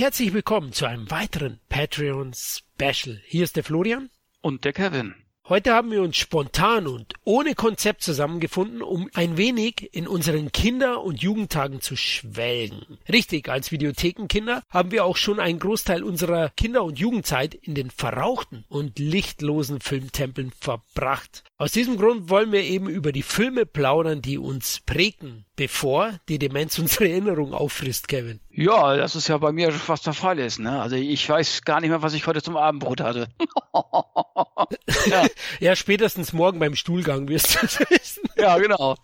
Herzlich willkommen zu einem weiteren Patreon Special. Hier ist der Florian. Und der Kevin. Heute haben wir uns spontan und ohne Konzept zusammengefunden, um ein wenig in unseren Kinder- und Jugendtagen zu schwelgen. Richtig, als Videothekenkinder haben wir auch schon einen Großteil unserer Kinder- und Jugendzeit in den verrauchten und lichtlosen Filmtempeln verbracht. Aus diesem Grund wollen wir eben über die Filme plaudern, die uns prägten, bevor die Demenz unsere Erinnerung auffrisst, Kevin. Ja, das ist ja bei mir fast der Fall ist. Ne? Also ich weiß gar nicht mehr, was ich heute zum Abendbrot hatte. ja. ja, spätestens morgen beim Stuhlgang wirst du es wissen. Ja, genau.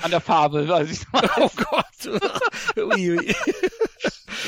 An der Farbe, weiß ich. Oh Gott. ui, ui.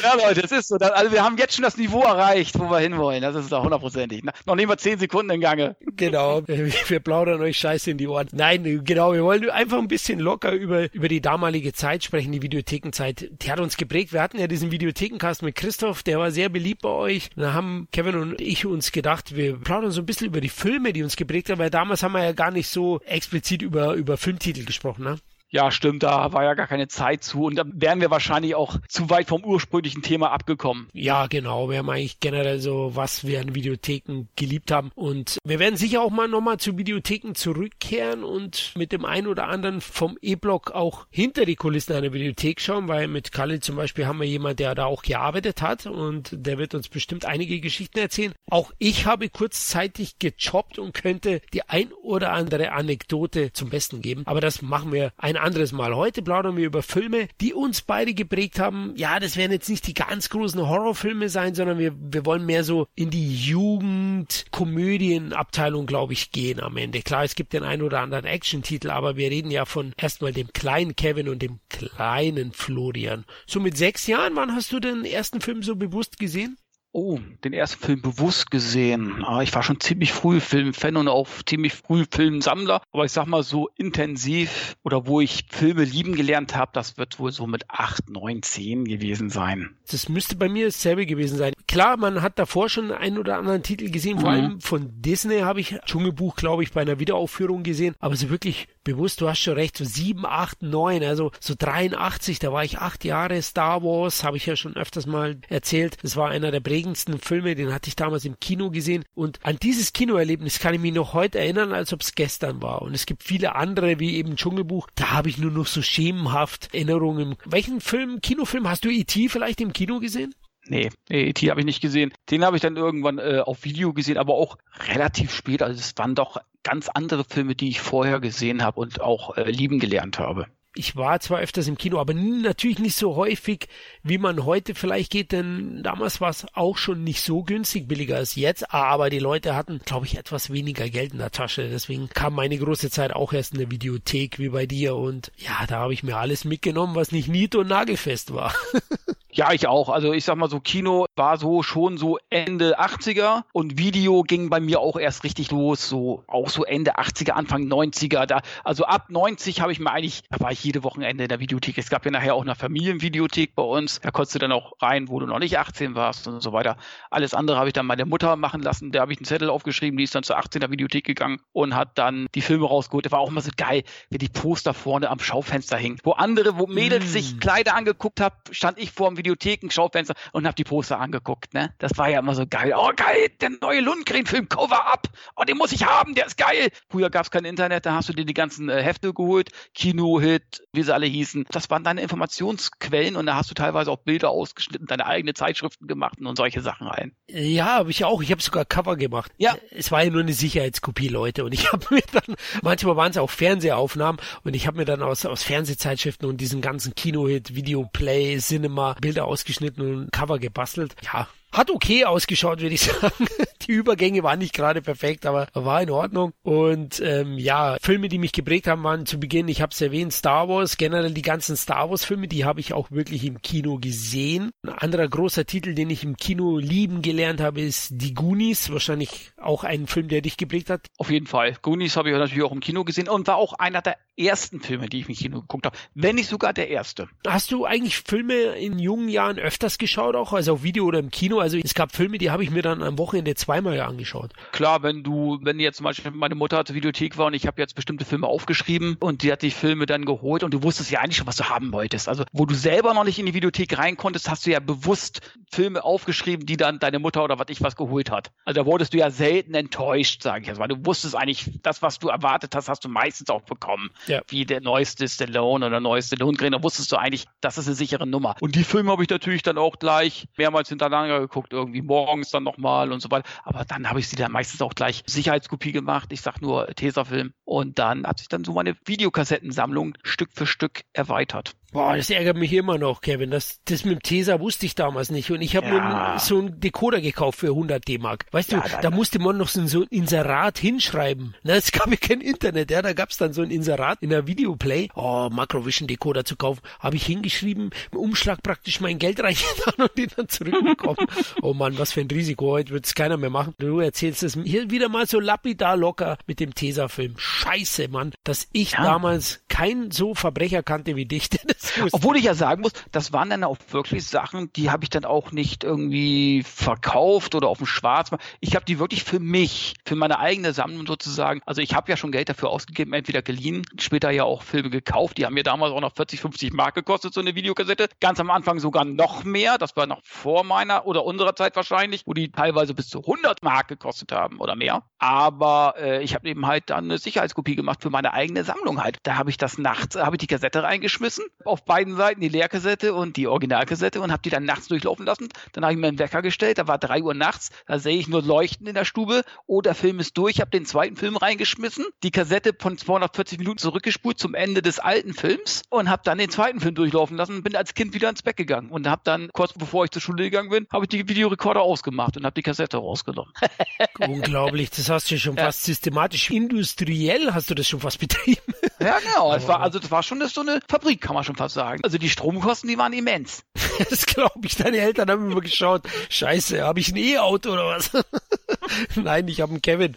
Ja, Leute, es ist so. Also wir haben jetzt schon das Niveau erreicht, wo wir hinwollen. Das ist doch hundertprozentig. Noch nicht mal zehn Sekunden in Gange. Genau. Wir plaudern euch Scheiße in die Ohren. Nein, genau. Wir wollen einfach ein bisschen locker über, über die damalige Zeit sprechen, die Videothekenzeit. Die hat uns geprägt. Wir hatten ja diesen Videothekencast mit Christoph, der war sehr beliebt bei euch. Da haben Kevin und ich uns gedacht, wir plaudern so ein bisschen über die Filme, die uns geprägt haben, weil damals haben wir ja gar nicht so explizit über, über Filmtitel gesprochen, ne? Ja, stimmt, da war ja gar keine Zeit zu und da wären wir wahrscheinlich auch zu weit vom ursprünglichen Thema abgekommen. Ja, genau. Wir haben eigentlich generell so, was wir an Videotheken geliebt haben und wir werden sicher auch mal nochmal zu Videotheken zurückkehren und mit dem einen oder anderen vom E-Block auch hinter die Kulissen einer Videothek schauen, weil mit Kalle zum Beispiel haben wir jemanden, der da auch gearbeitet hat und der wird uns bestimmt einige Geschichten erzählen. Auch ich habe kurzzeitig gejobbt und könnte die ein oder andere Anekdote zum Besten geben, aber das machen wir ein anderes Mal. Heute plaudern wir über Filme, die uns beide geprägt haben. Ja, das werden jetzt nicht die ganz großen Horrorfilme sein, sondern wir, wir wollen mehr so in die Jugend-Komödienabteilung, glaube ich, gehen am Ende. Klar, es gibt den einen oder anderen Action-Titel, aber wir reden ja von erstmal dem kleinen Kevin und dem kleinen Florian. So mit sechs Jahren, wann hast du den ersten Film so bewusst gesehen? Oh, den ersten Film bewusst gesehen. Ah, ich war schon ziemlich früh Filmfan und auch ziemlich früh Filmsammler. Aber ich sag mal so intensiv oder wo ich Filme lieben gelernt habe, das wird wohl so mit acht, neun, zehn gewesen sein. Das müsste bei mir dasselbe gewesen sein. Klar, man hat davor schon einen oder anderen Titel gesehen. Vor mhm. allem von Disney habe ich Dschungelbuch, glaube ich, bei einer Wiederaufführung gesehen. Aber so wirklich bewusst, du hast schon recht, so sieben, acht, neun, also so 83, da war ich acht Jahre. Star Wars, habe ich ja schon öfters mal erzählt. Das war einer der prägendsten Filme, den hatte ich damals im Kino gesehen. Und an dieses Kinoerlebnis kann ich mich noch heute erinnern, als ob es gestern war. Und es gibt viele andere, wie eben Dschungelbuch. Da habe ich nur noch so schemenhaft Erinnerungen. Welchen Film, Kinofilm hast du E.T. vielleicht im Kino gesehen? Nee, E.T. habe ich nicht gesehen. Den habe ich dann irgendwann äh, auf Video gesehen, aber auch relativ spät. Also es waren doch ganz andere Filme, die ich vorher gesehen habe und auch äh, lieben gelernt habe ich war zwar öfters im Kino, aber natürlich nicht so häufig, wie man heute vielleicht geht, denn damals war es auch schon nicht so günstig, billiger als jetzt, aber die Leute hatten, glaube ich, etwas weniger Geld in der Tasche. Deswegen kam meine große Zeit auch erst in der Videothek wie bei dir und ja, da habe ich mir alles mitgenommen, was nicht nied- und nagelfest war. Ja, ich auch. Also ich sag mal so, Kino war so schon so Ende 80er und Video ging bei mir auch erst richtig los, so auch so Ende 80er, Anfang 90er. Da, also ab 90 habe ich mir eigentlich, da war ich jede Wochenende in der Videothek. Es gab ja nachher auch eine Familienvideothek bei uns. Da konntest du dann auch rein, wo du noch nicht 18 warst und so weiter. Alles andere habe ich dann meine Mutter machen lassen. Da habe ich einen Zettel aufgeschrieben, die ist dann zur 18er Videothek gegangen und hat dann die Filme rausgeholt. Das war auch immer so geil, wie die Poster vorne am Schaufenster hingen. Wo andere, wo Mädels mm. sich Kleider angeguckt haben, stand ich vor dem Videotheken, Schaufenster und habe die Poster angeguckt. Ne? Das war ja immer so geil. Oh geil, der neue Lundgren-Film, Cover Up. Oh, den muss ich haben, der ist geil. Früher gab es kein Internet, da hast du dir die ganzen äh, Hefte geholt. Kino-Hit, wie sie alle hießen. Das waren deine Informationsquellen und da hast du teilweise auch Bilder ausgeschnitten, deine eigene Zeitschriften gemacht und solche Sachen rein. Ja, habe ich auch. Ich habe sogar Cover gemacht. Ja. Es war ja nur eine Sicherheitskopie, Leute. Und ich habe mir dann, manchmal waren es auch Fernsehaufnahmen und ich habe mir dann aus, aus Fernsehzeitschriften und diesen ganzen Kino-Hit, Videoplay, Cinema Bilder ausgeschnitten und Cover gebastelt. Ja, hat okay ausgeschaut, würde ich sagen. Die Übergänge waren nicht gerade perfekt, aber war in Ordnung. Und ähm, ja, Filme, die mich geprägt haben, waren zu Beginn, ich habe es erwähnt, Star Wars. Generell die ganzen Star Wars-Filme, die habe ich auch wirklich im Kino gesehen. Ein anderer großer Titel, den ich im Kino lieben gelernt habe, ist Die Goonies. Wahrscheinlich auch ein Film, der dich geprägt hat. Auf jeden Fall. Goonies habe ich natürlich auch im Kino gesehen und war auch einer der ersten Filme, die ich im Kino geguckt habe. Wenn nicht sogar der erste. Hast du eigentlich Filme in jungen Jahren öfters geschaut, auch also auf Video oder im Kino? also es gab Filme, die habe ich mir dann am Wochenende zweimal angeschaut. Klar, wenn du, wenn jetzt zum Beispiel meine Mutter zur Videothek war und ich habe jetzt bestimmte Filme aufgeschrieben und die hat die Filme dann geholt und du wusstest ja eigentlich schon, was du haben wolltest. Also wo du selber noch nicht in die Videothek rein konntest, hast du ja bewusst Filme aufgeschrieben, die dann deine Mutter oder was ich was geholt hat. Also da wurdest du ja selten enttäuscht, sage ich jetzt mal. Du wusstest eigentlich, das, was du erwartet hast, hast du meistens auch bekommen. Ja. Wie der neueste Stallone oder neueste Lohngren, da wusstest du eigentlich, das ist eine sichere Nummer. Und die Filme habe ich natürlich dann auch gleich mehrmals hintereinander geguckt, irgendwie morgens dann nochmal und so weiter. Aber dann habe ich sie dann meistens auch gleich Sicherheitskopie gemacht. Ich sag nur Tesafilm. Und dann hat sich dann so meine Videokassettensammlung Stück für Stück erweitert. Boah, das ärgert mich immer noch, Kevin. Das, das mit dem Tesa wusste ich damals nicht. Und ich habe ja. mir so einen Decoder gekauft für 100 D-Mark. Weißt ja, du, da musste man noch so ein, Inserat hinschreiben. Na, es gab ja kein Internet. Ja, da gab's dann so ein Inserat in der Videoplay. Oh, Macrovision Decoder zu kaufen. Habe ich hingeschrieben, im Umschlag praktisch mein Geld reingetan und den dann zurückbekommen. oh Mann, was für ein Risiko. Heute wird's keiner mehr machen. Du erzählst es hier wieder mal so lapidar locker mit dem Tesa-Film. Scheiße, Mann, dass ich ja. damals keinen so Verbrecher kannte wie dich. Obwohl ich ja sagen muss, das waren dann auch wirklich Sachen, die habe ich dann auch nicht irgendwie verkauft oder auf dem Schwarzmarkt. Ich habe die wirklich für mich, für meine eigene Sammlung sozusagen. Also ich habe ja schon Geld dafür ausgegeben, entweder geliehen, später ja auch Filme gekauft. Die haben mir damals auch noch 40, 50 Mark gekostet, so eine Videokassette. Ganz am Anfang sogar noch mehr. Das war noch vor meiner oder unserer Zeit wahrscheinlich, wo die teilweise bis zu 100 Mark gekostet haben oder mehr. Aber äh, ich habe eben halt dann eine Sicherheitskopie gemacht für meine eigene Sammlung halt. Da habe ich das nachts, habe ich die Kassette reingeschmissen auf beiden Seiten die Leerkassette und die Originalkassette und habe die dann nachts durchlaufen lassen. Dann habe ich mir einen Wecker gestellt, da war drei Uhr nachts, da sehe ich nur Leuchten in der Stube. Oh, der Film ist durch, habe den zweiten Film reingeschmissen, die Kassette von 240 Minuten zurückgespult zum Ende des alten Films und habe dann den zweiten Film durchlaufen lassen und bin als Kind wieder ins Bett gegangen und habe dann, kurz bevor ich zur Schule gegangen bin, habe ich die Videorekorder ausgemacht und habe die Kassette rausgenommen. Unglaublich, das hast du schon ja. fast systematisch, industriell hast du das schon fast betrieben. Ja, genau. Es war, also das war schon so eine Fabrik, kann man schon fast sagen. Also die Stromkosten, die waren immens. das glaube ich. Deine Eltern haben immer geschaut. Scheiße, habe ich ein E-Auto oder was? Nein, ich habe einen Kevin.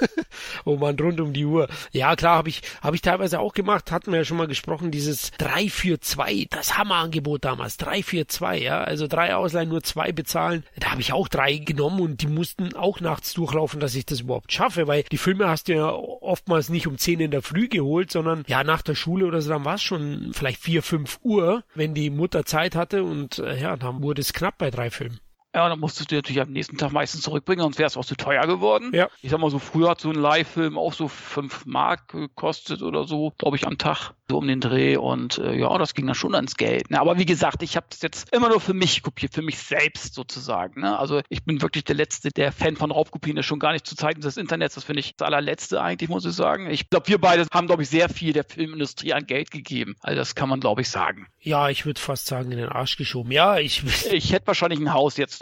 oh man, rund um die Uhr. Ja, klar, habe ich, hab ich teilweise auch gemacht. Hatten wir ja schon mal gesprochen, dieses 3 für 2, das Hammerangebot damals. 3 für 2, ja. Also drei Ausleihen, nur zwei bezahlen. Da habe ich auch drei genommen und die mussten auch nachts durchlaufen, dass ich das überhaupt schaffe, weil die Filme hast du ja oftmals nicht um 10 in der Früh geholt, sondern ja nach der Schule oder so, dann war es schon vielleicht 4, 5 Uhr, wenn die Mutter Zeit hatte und äh, ja, dann wurde es knapp bei drei Filmen. Ja, dann musstest du natürlich am nächsten Tag meistens zurückbringen, sonst wäre es auch zu teuer geworden. Ja. Ich sag mal so, früher hat so ein Live-Film auch so fünf Mark gekostet oder so, glaube ich, am Tag, so um den Dreh. Und äh, ja, das ging dann schon ans Geld. Ne? Aber wie gesagt, ich habe das jetzt immer nur für mich kopiert, für mich selbst sozusagen. Ne? Also ich bin wirklich der Letzte, der Fan von Raubkopien ist, schon gar nicht zu Zeiten des Internets. Das finde ich das allerletzte eigentlich, muss ich sagen. Ich glaube, wir beide haben, glaube ich, sehr viel der Filmindustrie an Geld gegeben. Also das kann man, glaube ich, sagen. Ja, ich würde fast sagen, in den Arsch geschoben. Ja, ich... Ich hätte wahrscheinlich ein Haus jetzt.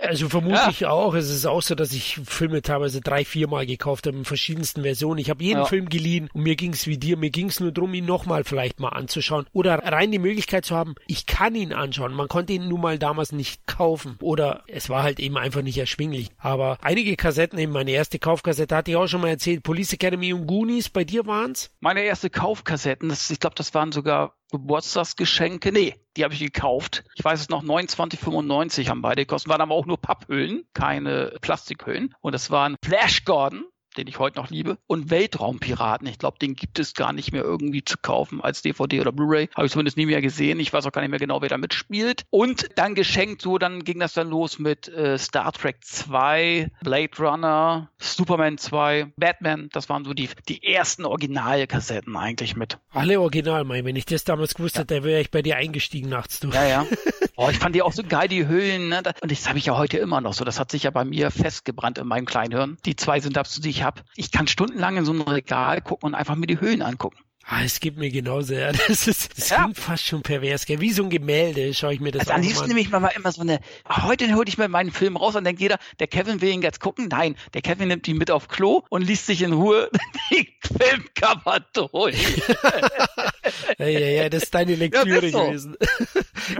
also vermute ja. ich auch. Es ist auch so, dass ich Filme teilweise drei, viermal gekauft habe in verschiedensten Versionen. Ich habe jeden ja. Film geliehen und mir ging es wie dir. Mir ging es nur darum, ihn nochmal vielleicht mal anzuschauen. Oder rein die Möglichkeit zu haben, ich kann ihn anschauen. Man konnte ihn nun mal damals nicht kaufen. Oder es war halt eben einfach nicht erschwinglich. Aber einige Kassetten, eben meine erste Kaufkassette, hatte ich auch schon mal erzählt. Police Academy und Goonies, bei dir waren's? Meine erste Kaufkassetten, das, ich glaube, das waren sogar Geburtstagsgeschenke. Nee, die habe ich gekauft. Ich weiß es noch, 29,95 haben beide gekostet. Waren aber auch nur Papphüllen, keine Plastikhüllen. Und das waren Flash Gordon den ich heute noch liebe, und Weltraumpiraten. Ich glaube, den gibt es gar nicht mehr irgendwie zu kaufen als DVD oder Blu-ray. Habe ich zumindest nie mehr gesehen. Ich weiß auch gar nicht mehr genau, wer da mitspielt. Und dann geschenkt, so, dann ging das dann los mit äh, Star Trek 2, Blade Runner, Superman 2, Batman. Das waren so die, die ersten Originalkassetten eigentlich mit. Alle original, mein. Wenn ich das damals gewusst ja. hätte, wäre ich bei dir eingestiegen nachts. Du. Ja, ja. Oh, ich fand die auch so geil, die Hüllen. Ne? Und das habe ich ja heute immer noch so. Das hat sich ja bei mir festgebrannt in meinem Kleinhirn. Die zwei sind absolut, die ich habe. Ich kann stundenlang in so ein Regal gucken und einfach mir die Höhlen angucken. Ah, es gibt mir genauso, ja. Das ist, das ja. klingt fast schon pervers, gell? Wie so ein Gemälde schaue ich mir das also an. Am liebsten nehme ich mal immer so eine, heute hole ich mir meinen Film raus und denkt jeder, der Kevin will ihn jetzt gucken. Nein, der Kevin nimmt ihn mit auf Klo und liest sich in Ruhe die Filmcover durch. ja, ja, ja, das ist deine Lektüre ja, gewesen.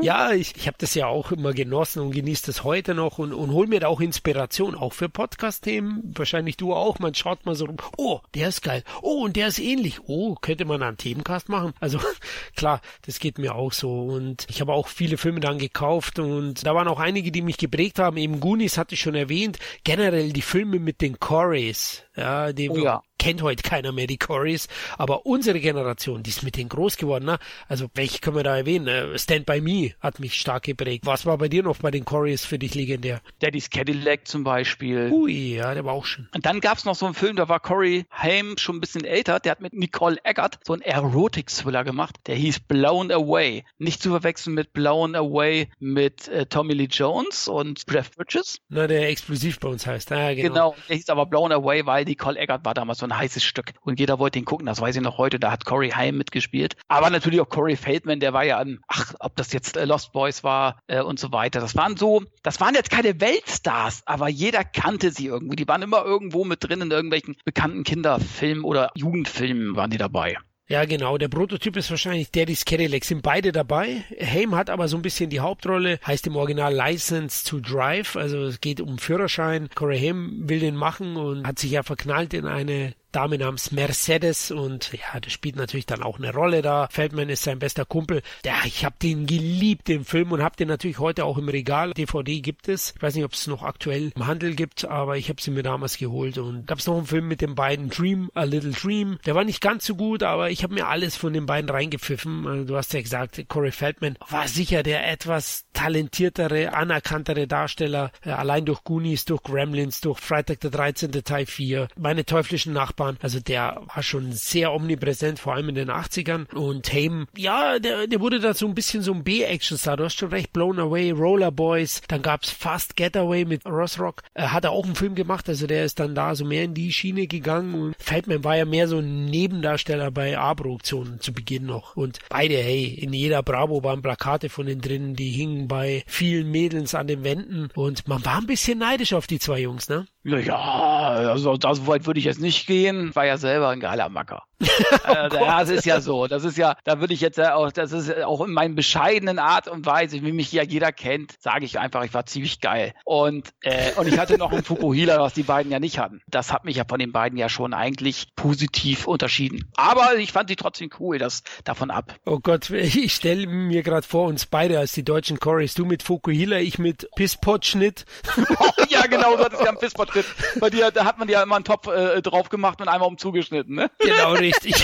Ja, ich, ich habe das ja auch immer genossen und genieße das heute noch und, und hol mir da auch Inspiration, auch für Podcast-Themen. Wahrscheinlich du auch. Man schaut mal so rum. Oh, der ist geil. Oh, und der ist ähnlich. Oh, könnte man einen Themencast machen? Also klar, das geht mir auch so. Und ich habe auch viele Filme dann gekauft und da waren auch einige, die mich geprägt haben. Eben Goonies hatte ich schon erwähnt. Generell die Filme mit den Corys. Ja, die, oh ja kennt heute keiner mehr die Corys, aber unsere Generation, die ist mit denen groß geworden, ne? Also welche können wir da erwähnen? Äh, Stand By Me hat mich stark geprägt. Was war bei dir noch bei den Corys für dich legendär? Daddy's Cadillac zum Beispiel. Ui, ja, der war auch schön. Und dann gab es noch so einen Film, da war Corey Haim schon ein bisschen älter, der hat mit Nicole Eggert so einen Erotik-Thriller gemacht, der hieß Blown Away. Nicht zu verwechseln mit Blown Away mit äh, Tommy Lee Jones und Jeff Bridges. Na, der explosiv bei uns heißt. Ah, genau. genau, der hieß aber Blown Away, weil Nicole Eggert war damals so ein heißes Stück. Und jeder wollte ihn gucken, das weiß ich noch heute. Da hat Corey Haim mitgespielt. Aber natürlich auch Corey Feldman, der war ja an, ach, ob das jetzt äh, Lost Boys war äh, und so weiter. Das waren so, das waren jetzt keine Weltstars, aber jeder kannte sie irgendwo. Die waren immer irgendwo mit drin in irgendwelchen bekannten Kinderfilmen oder Jugendfilmen waren die dabei. Ja, genau. Der Prototyp ist wahrscheinlich Daddy's Cadillac. Sind beide dabei. Haim hat aber so ein bisschen die Hauptrolle. Heißt im Original License to Drive. Also es geht um Führerschein. Corey Haim will den machen und hat sich ja verknallt in eine Dame namens Mercedes und ja, das spielt natürlich dann auch eine Rolle da. Feldman ist sein bester Kumpel. Ja, ich habe den geliebt, den Film und habe den natürlich heute auch im Regal. DVD gibt es. Ich weiß nicht, ob es noch aktuell im Handel gibt, aber ich habe sie mir damals geholt und gab es noch einen Film mit den beiden Dream, A Little Dream. Der war nicht ganz so gut, aber ich habe mir alles von den beiden reingepfiffen. Also, du hast ja gesagt, Corey Feldman war sicher der etwas talentiertere, anerkanntere Darsteller, äh, allein durch Goonies, durch Gremlins, durch Freitag der 13. Teil 4, meine teuflischen Nachbarn Nachbarn. Also der war schon sehr omnipräsent, vor allem in den 80ern. Und Haim, ja, der, der wurde da so ein bisschen so ein B-Action-Star. Du hast schon recht, Blown Away, Roller Boys. Dann gab's Fast Getaway mit Ross Rock. Er hat auch einen Film gemacht, also der ist dann da so mehr in die Schiene gegangen. Und Feldman war ja mehr so ein Nebendarsteller bei A-Produktionen zu Beginn noch. Und beide, hey, in jeder Bravo waren Plakate von denen drin, die hingen bei vielen Mädels an den Wänden. Und man war ein bisschen neidisch auf die zwei Jungs, ne? Ja, also so weit würde ich jetzt nicht gehen. War ja selber ein geiler Macker. äh, das ist ja so. Das ist ja, da würde ich jetzt auch, das ist auch in meinen bescheidenen Art und Weise, wie mich ja jeder kennt, sage ich einfach, ich war ziemlich geil. Und, äh, und ich hatte noch einen Fukuhila, was die beiden ja nicht hatten. Das hat mich ja von den beiden ja schon eigentlich positiv unterschieden. Aber ich fand sie trotzdem cool, das davon ab. Oh Gott, ich stelle mir gerade vor, uns beide als die deutschen Chorus, du mit Fukuhila, ich mit Pisspot-Schnitt. ja, genau, so hat es ja ein Pisspot-Schnitt. Bei dir, da hat man ja immer einen Topf äh, drauf gemacht und einmal umzugeschnitten, ne? Genau, richtig.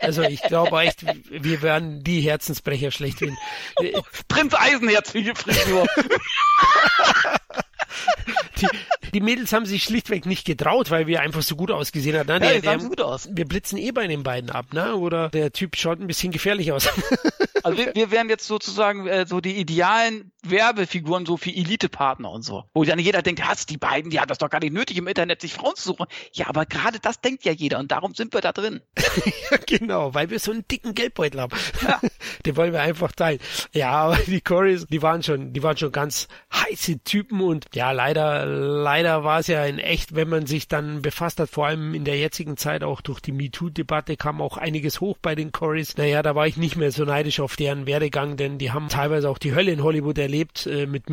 also ich glaube echt, wir werden die Herzensbrecher schlechthin. Prinz Eisenherz wie Frisur. die, die Mädels haben sich schlichtweg nicht getraut, weil wir einfach so gut ausgesehen haben. Ne? Ja, die, die haben, gut aus. Wir blitzen eh bei den beiden ab, ne? Oder der Typ schaut ein bisschen gefährlich aus. Also wir, wir wären jetzt sozusagen äh, so die idealen Werbefiguren so für Elite-Partner und so. Wo dann jeder denkt, hast die beiden, die haben das doch gar nicht nötig, im Internet sich Frauen zu suchen. Ja, aber gerade das denkt ja jeder und darum sind wir da drin. ja, genau, weil wir so einen dicken Geldbeutel haben. Ja. Den wollen wir einfach teilen. Ja, aber die Corys, die waren schon, die waren schon ganz heiße Typen und ja, leider, leider war es ja in echt, wenn man sich dann befasst hat, vor allem in der jetzigen Zeit auch durch die MeToo-Debatte kam auch einiges hoch bei den Corys. Naja, da war ich nicht mehr so neidisch auf deren Werdegang, denn die haben teilweise auch die Hölle in Hollywood erlebt äh, mit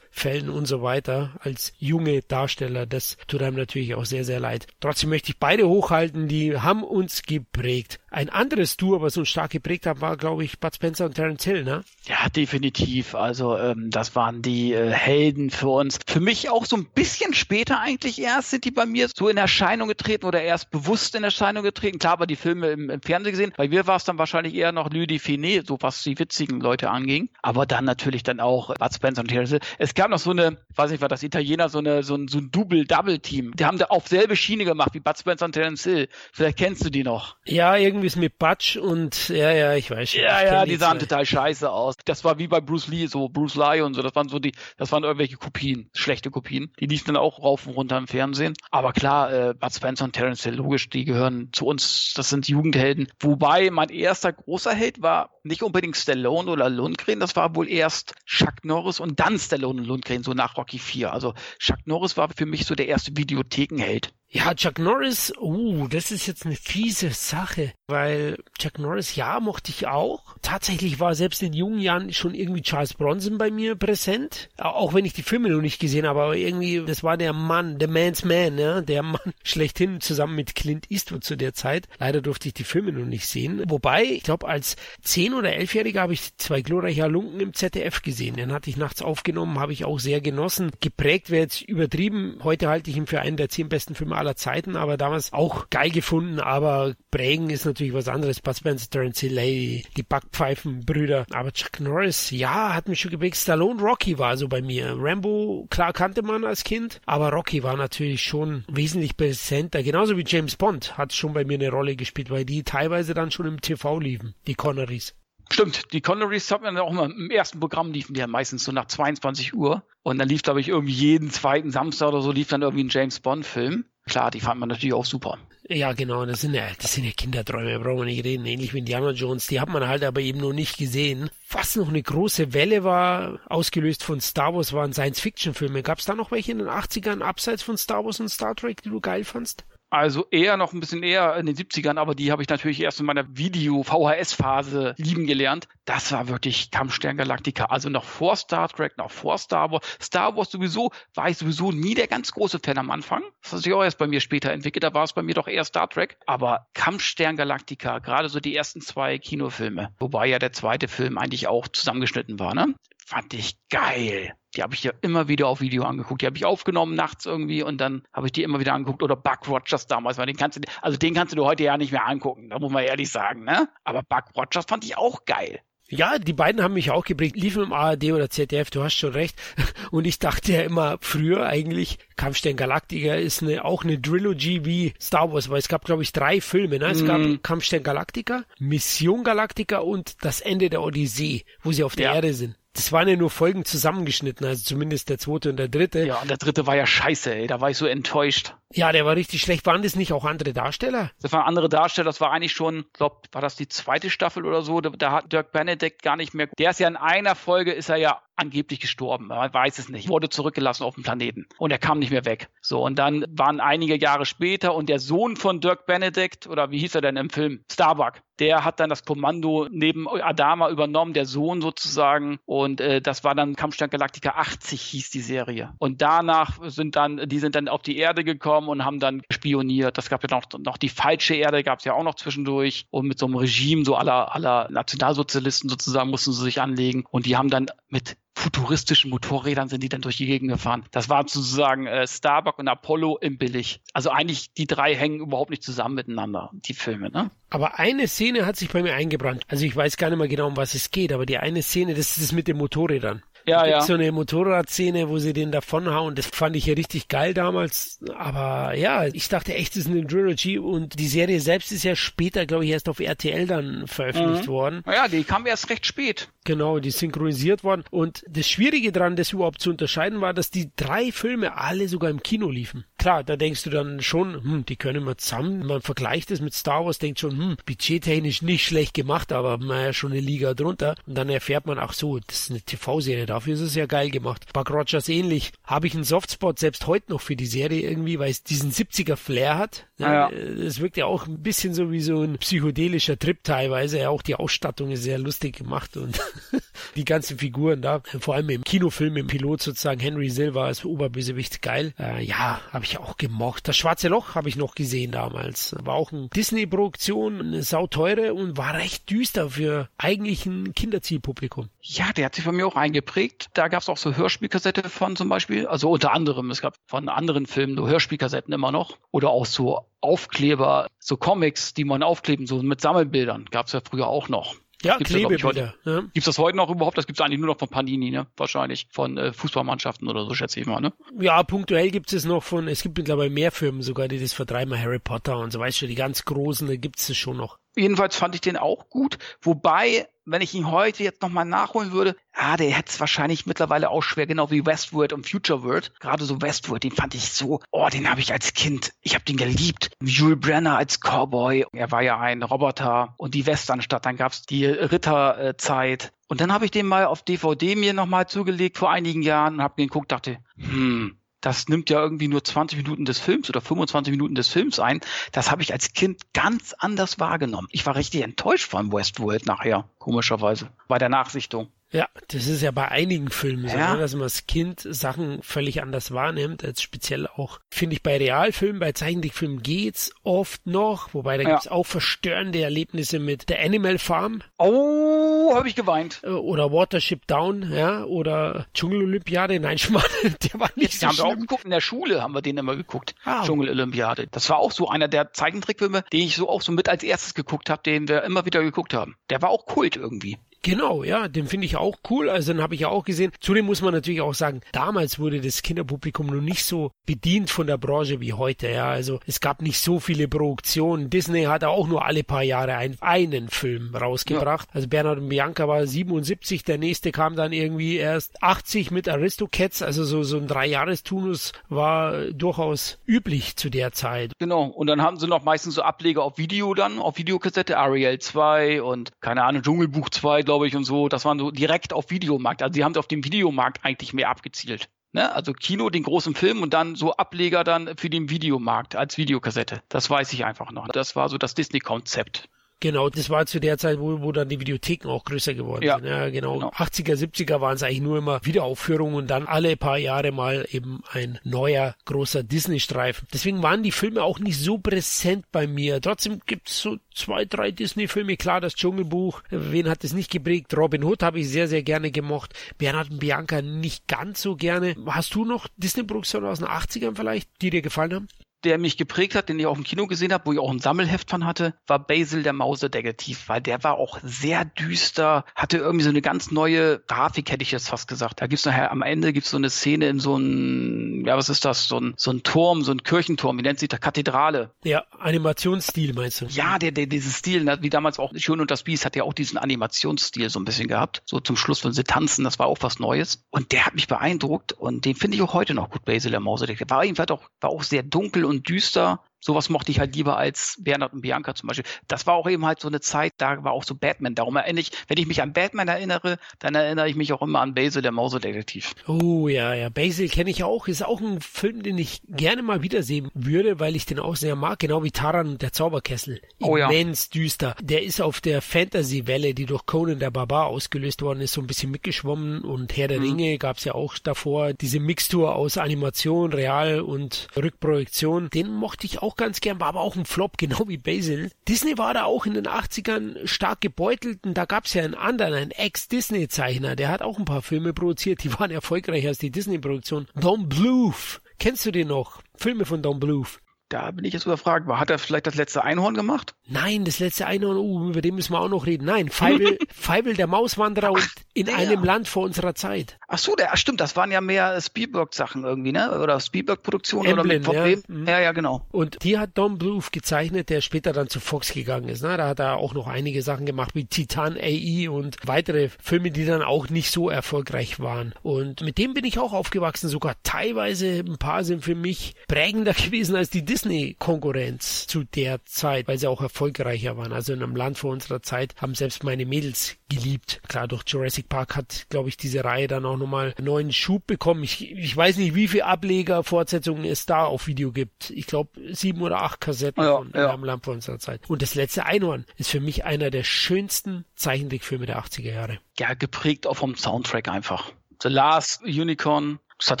Missbrauchsfällen und so weiter als junge Darsteller. Das tut einem natürlich auch sehr, sehr leid. Trotzdem möchte ich beide hochhalten, die haben uns geprägt. Ein anderes Duo, was uns stark geprägt hat, war, glaube ich, Bud Spencer und Terence Hill, ne? Ja, definitiv. Also ähm, das waren die äh, Helden für uns. Für mich auch so ein bisschen später eigentlich erst sind die bei mir so in Erscheinung getreten oder erst bewusst in Erscheinung getreten. Klar, aber die Filme im, im Fernsehen gesehen. Bei mir war es dann wahrscheinlich eher noch Lüdi Finet, so was die witzigen Leute anging. Aber dann natürlich dann auch Bud Spencer und Terence Hill. Es gab noch so eine, weiß nicht, war das Italiener, so eine so ein, so ein Double-Double-Team. Die haben da auf selbe Schiene gemacht wie Bud Spencer und Terence Hill. Vielleicht kennst du die noch. Ja, irgendwie ist mit Butch und ja, ja, ich weiß. Ja, ja, die, die sahen total scheiße aus. Das war wie bei Bruce Lee, so Bruce Lee und so. Das waren so die, das waren irgendwelche Kopien, schlechte Kopien. Die liefen dann auch rauf und runter im Fernsehen. Aber klar, äh, Bud Spencer und Terence Hill, logisch, die gehören zu uns. Das sind Jugendhelden. Wobei mein erster großer Held war nicht unbedingt Stallone oder Lundgren, das war wohl erst Chuck Norris und dann Stallone und Lundgren, so nach Rocky 4. Also Chuck Norris war für mich so der erste Videothekenheld. Ja, Chuck Norris, uh, das ist jetzt eine fiese Sache, weil Chuck Norris, ja, mochte ich auch. Tatsächlich war selbst in jungen Jahren schon irgendwie Charles Bronson bei mir präsent, auch wenn ich die Filme noch nicht gesehen habe, aber irgendwie, das war der Mann, der Man's Man, ja, der Mann schlechthin zusammen mit Clint Eastwood zu der Zeit. Leider durfte ich die Filme noch nicht sehen. Wobei, ich glaube, als 10- oder 11-Jähriger habe ich zwei glorreiche Halunken im ZDF gesehen. Den hatte ich nachts aufgenommen, habe ich auch sehr genossen. Geprägt wäre jetzt übertrieben. Heute halte ich ihn für einen der zehn besten Filme aller Zeiten, aber damals auch geil gefunden, aber prägen ist natürlich was anderes. Bud Spencer, Terence Hill, die Backpfeifenbrüder. Aber Chuck Norris, ja, hat mich schon geprägt. Stallone Rocky war so bei mir. Rambo, klar kannte man als Kind, aber Rocky war natürlich schon wesentlich präsenter. Genauso wie James Bond hat schon bei mir eine Rolle gespielt, weil die teilweise dann schon im TV liefen, die Connerys. Stimmt, die Connerys hat man auch immer im ersten Programm liefen die ja meistens so nach 22 Uhr. Und dann lief, glaube ich, irgendwie jeden zweiten Samstag oder so lief dann irgendwie ein James Bond-Film. Klar, die fand man natürlich auch super. Ja, genau, das sind ja, das sind ja Kinderträume, brauchen wir nicht reden. Ähnlich wie Indiana Jones, die hat man halt aber eben noch nicht gesehen. Was noch eine große Welle war, ausgelöst von Star Wars, waren Science-Fiction-Filme. Gab es da noch welche in den 80ern, abseits von Star Wars und Star Trek, die du geil fandst? Also eher noch ein bisschen eher in den 70ern, aber die habe ich natürlich erst in meiner Video-VHS-Phase lieben gelernt. Das war wirklich Kampfstern Galactica. Also noch vor Star Trek, noch vor Star Wars. Star Wars sowieso war ich sowieso nie der ganz große Fan am Anfang. Das hat sich auch erst bei mir später entwickelt. Da war es bei mir doch eher Star Trek. Aber Kampfstern Galactica, gerade so die ersten zwei Kinofilme, wobei ja der zweite Film eigentlich auch zusammengeschnitten war, ne? Fand ich geil. Die habe ich ja immer wieder auf Video angeguckt. Die habe ich aufgenommen nachts irgendwie und dann habe ich die immer wieder angeguckt. Oder Buck Rogers damals, weil den kannst du, also den kannst du heute ja nicht mehr angucken. Da muss man ehrlich sagen, ne? Aber Buck Rogers fand ich auch geil. Ja, die beiden haben mich auch geprägt. Liefen im ARD oder ZDF, du hast schon recht. Und ich dachte ja immer früher eigentlich, Kampfstern Galactica ist eine, auch eine Trilogy wie Star Wars, weil es gab, glaube ich, drei Filme. Ne? Es mm. gab mhm. Kampfstern Galactica, Mission Galactica und das Ende der Odyssee, wo sie auf der ja. Erde sind das waren ja nur Folgen zusammengeschnitten, also zumindest der zweite und der dritte. Ja, und der dritte war ja scheiße, ey. Da war ich so enttäuscht. Ja, der war richtig schlecht. Waren das nicht auch andere Darsteller? Das waren andere Darsteller. Das war eigentlich schon, glaub, war das die zweite Staffel oder so? Da, da hat Dirk Benedict gar nicht mehr. Der ist ja in einer Folge, ist er ja angeblich gestorben. Man weiß es nicht. Wurde zurückgelassen auf dem Planeten. Und er kam nicht mehr weg. So, und dann waren einige Jahre später und der Sohn von Dirk Benedict, oder wie hieß er denn im Film? Starbuck. Der hat dann das Kommando neben Adama übernommen, der Sohn sozusagen. Und äh, das war dann Kampfstern Galactica 80 hieß die Serie. Und danach sind dann, die sind dann auf die Erde gekommen und haben dann spioniert. Das gab ja noch, noch die falsche Erde, gab es ja auch noch zwischendurch. Und mit so einem Regime, so aller, aller Nationalsozialisten sozusagen, mussten sie sich anlegen. Und die haben dann mit futuristischen Motorrädern sind die dann durch die Gegend gefahren. Das war sozusagen äh, Starbuck und Apollo im Billig. Also eigentlich die drei hängen überhaupt nicht zusammen miteinander, die Filme, ne? Aber eine Szene hat sich bei mir eingebrannt. Also ich weiß gar nicht mehr genau, um was es geht, aber die eine Szene, das ist das mit den Motorrädern. Ja, ja. so eine Motorradszene, wo sie den davonhauen. Das fand ich ja richtig geil damals. Aber ja, ich dachte echt, das ist eine Trilogy und die Serie selbst ist ja später, glaube ich, erst auf RTL dann veröffentlicht mhm. worden. Ja, die kam erst recht spät. Genau, die synchronisiert worden. Und das Schwierige daran, das überhaupt zu unterscheiden, war, dass die drei Filme alle sogar im Kino liefen. Klar, da denkst du dann schon, hm, die können wir zusammen. Man vergleicht es mit Star Wars, denkt schon, hm, budgettechnisch nicht schlecht gemacht, aber naja, schon eine Liga drunter. Und dann erfährt man, ach so, das ist eine TV-Serie, dafür ist es ja geil gemacht. Buck Rogers ähnlich. Habe ich einen Softspot selbst heute noch für die Serie irgendwie, weil es diesen 70er Flair hat. Ja. Es wirkt ja auch ein bisschen so wie so ein psychedelischer Trip teilweise. Auch die Ausstattung ist sehr lustig gemacht und die ganzen Figuren da. Vor allem im Kinofilm, im Pilot sozusagen Henry Silva als Oberbösewicht geil. Äh, ja, habe ich auch gemocht. Das Schwarze Loch habe ich noch gesehen damals. War auch eine Disney-Produktion, eine sauteure und war recht düster für eigentlich ein Kinderzielpublikum. Ja, der hat sich von mir auch eingeprägt. Da gab es auch so Hörspielkassette von zum Beispiel. Also unter anderem, es gab von anderen Filmen so Hörspielkassetten immer noch. Oder auch so Aufkleber, so Comics, die man aufkleben, so mit Sammelbildern. Gab es ja früher auch noch. Ja, gibt's Klebebilder. Ja, ja. Gibt's das heute noch überhaupt? Das gibt's eigentlich nur noch von Panini, ne? Wahrscheinlich. Von äh, Fußballmannschaften oder so, schätze ich mal, ne? Ja, punktuell gibt es noch von, es gibt mittlerweile mehr Firmen sogar, die das vertreiben, Harry Potter und so, weißt du, die ganz großen, da gibt's es schon noch. Jedenfalls fand ich den auch gut. Wobei, wenn ich ihn heute jetzt nochmal nachholen würde, ah, der hätte es wahrscheinlich mittlerweile auch schwer, genau wie Westworld und Future World. Gerade so Westworld, den fand ich so, oh, den habe ich als Kind, ich habe den geliebt. Jules Brenner als Cowboy, er war ja ein Roboter und die Westernstadt, dann gab's die Ritterzeit. Und dann habe ich den mal auf DVD mir nochmal zugelegt vor einigen Jahren und habe geguckt, dachte, hm, das nimmt ja irgendwie nur 20 Minuten des Films oder 25 Minuten des Films ein. Das habe ich als Kind ganz anders wahrgenommen. Ich war richtig enttäuscht von Westworld nachher, komischerweise, bei der Nachsichtung. Ja, das ist ja bei einigen Filmen so, ja. ne, dass man als Kind Sachen völlig anders wahrnimmt, als speziell auch, finde ich, bei Realfilmen, bei Zeichentrickfilmen geht's oft noch, wobei da ja. gibt's auch verstörende Erlebnisse mit der Animal Farm. Oh, habe ich geweint. Äh, oder Watership Down, ja, oder Dschungelolympiade, nein, mal, der war nicht so haben schlimm. wir auch geguckt, in der Schule haben wir den immer geguckt, ah. Dschungelolympiade. Das war auch so einer der Zeichentrickfilme, den ich so auch so mit als erstes geguckt habe, den wir immer wieder geguckt haben. Der war auch Kult irgendwie. Genau, ja, den finde ich auch cool. Also den habe ich ja auch gesehen. Zudem muss man natürlich auch sagen, damals wurde das Kinderpublikum noch nicht so bedient von der Branche wie heute. Ja, also es gab nicht so viele Produktionen. Disney hat auch nur alle paar Jahre ein, einen Film rausgebracht. Ja. Also Bernhard und Bianca war 77, der nächste kam dann irgendwie erst 80 mit Aristocats. Also so so ein Dreijahrestunus war durchaus üblich zu der Zeit. Genau. Und dann haben sie noch meistens so Ableger auf Video dann, auf Videokassette, Ariel 2 und keine Ahnung, Dschungelbuch 2 glaube ich, und so. Das waren so direkt auf Videomarkt. Also sie haben auf dem Videomarkt eigentlich mehr abgezielt. Ne? Also Kino, den großen Film und dann so Ableger dann für den Videomarkt als Videokassette. Das weiß ich einfach noch. Das war so das Disney-Konzept. Genau, das war zu der Zeit, wo, wo dann die Videotheken auch größer geworden ja, sind. Ja, genau. genau. 80er, 70er waren es eigentlich nur immer Wiederaufführungen und dann alle paar Jahre mal eben ein neuer großer Disney-Streifen. Deswegen waren die Filme auch nicht so präsent bei mir. Trotzdem gibt's so zwei, drei Disney-Filme. Klar, das Dschungelbuch, wen hat es nicht geprägt? Robin Hood habe ich sehr, sehr gerne gemocht. Bernhard und Bianca nicht ganz so gerne. Hast du noch Disney-Produktionen aus den 80ern vielleicht, die dir gefallen haben? Der mich geprägt hat, den ich auch im Kino gesehen habe, wo ich auch ein Sammelheft von hatte, war Basil der Mausedetektiv, weil der war auch sehr düster, hatte irgendwie so eine ganz neue Grafik, hätte ich jetzt fast gesagt. Da gibt's nachher am Ende gibt's so eine Szene in so ein, ja, was ist das? So ein, so ein Turm, so ein Kirchenturm, wie nennt sich das? Kathedrale. Ja, Animationsstil meinst du? Ja, der, der, dieses Stil, ne, wie damals auch Schön und das Biest hat ja auch diesen Animationsstil so ein bisschen gehabt. So zum Schluss, wenn sie tanzen, das war auch was Neues. Und der hat mich beeindruckt und den finde ich auch heute noch gut, Basil der Mausedetektiv. War jedenfalls auch, war auch sehr dunkel und düster sowas mochte ich halt lieber als Bernhard und Bianca zum Beispiel. Das war auch eben halt so eine Zeit, da war auch so Batman. Darum erinnere ich, wenn ich mich an Batman erinnere, dann erinnere ich mich auch immer an Basil, der Mausedetektiv. Oh ja, ja, Basil kenne ich auch. Ist auch ein Film, den ich gerne mal wiedersehen würde, weil ich den auch sehr mag, genau wie Taran und der Zauberkessel. Oh, Immens ja. düster. Der ist auf der Fantasy-Welle, die durch Conan der Barbar ausgelöst worden ist, so ein bisschen mitgeschwommen und Herr der mhm. Ringe gab es ja auch davor. Diese Mixtur aus Animation, Real und Rückprojektion, den mochte ich auch auch ganz gern, war aber auch ein Flop, genau wie Basil. Disney war da auch in den 80ern stark gebeutelt und da gab es ja einen anderen, einen Ex-Disney-Zeichner, der hat auch ein paar Filme produziert, die waren erfolgreicher als die Disney-Produktion. Don Bluth. Kennst du den noch? Filme von Don Bluth. Da bin ich jetzt überfragt. Hat er vielleicht das letzte Einhorn gemacht? Nein, das letzte Einhorn, uh, über den müssen wir auch noch reden. Nein, Feibel, Feibel der Mauswanderer und in der. einem Land vor unserer Zeit. Ach so, der, stimmt, das waren ja mehr Spielberg-Sachen irgendwie, ne? Oder Spielberg-Produktionen oder mit ja. Mhm. ja, ja, genau. Und die hat Don Bluth gezeichnet, der später dann zu Fox gegangen ist. Ne? Da hat er auch noch einige Sachen gemacht, wie Titan AI und weitere Filme, die dann auch nicht so erfolgreich waren. Und mit dem bin ich auch aufgewachsen, sogar teilweise ein paar sind für mich prägender gewesen als die Disney Disney-Konkurrenz zu der Zeit, weil sie auch erfolgreicher waren. Also in einem Land vor unserer Zeit haben selbst meine Mädels geliebt. Klar, durch Jurassic Park hat, glaube ich, diese Reihe dann auch nochmal einen neuen Schub bekommen. Ich, ich weiß nicht, wie viele Ableger, Fortsetzungen es da auf Video gibt. Ich glaube, sieben oder acht Kassetten ja, von ja. Land vor unserer Zeit. Und das letzte Einhorn ist für mich einer der schönsten Zeichentrickfilme der 80er Jahre. Ja, geprägt auch vom Soundtrack einfach. The Last Unicorn, das hat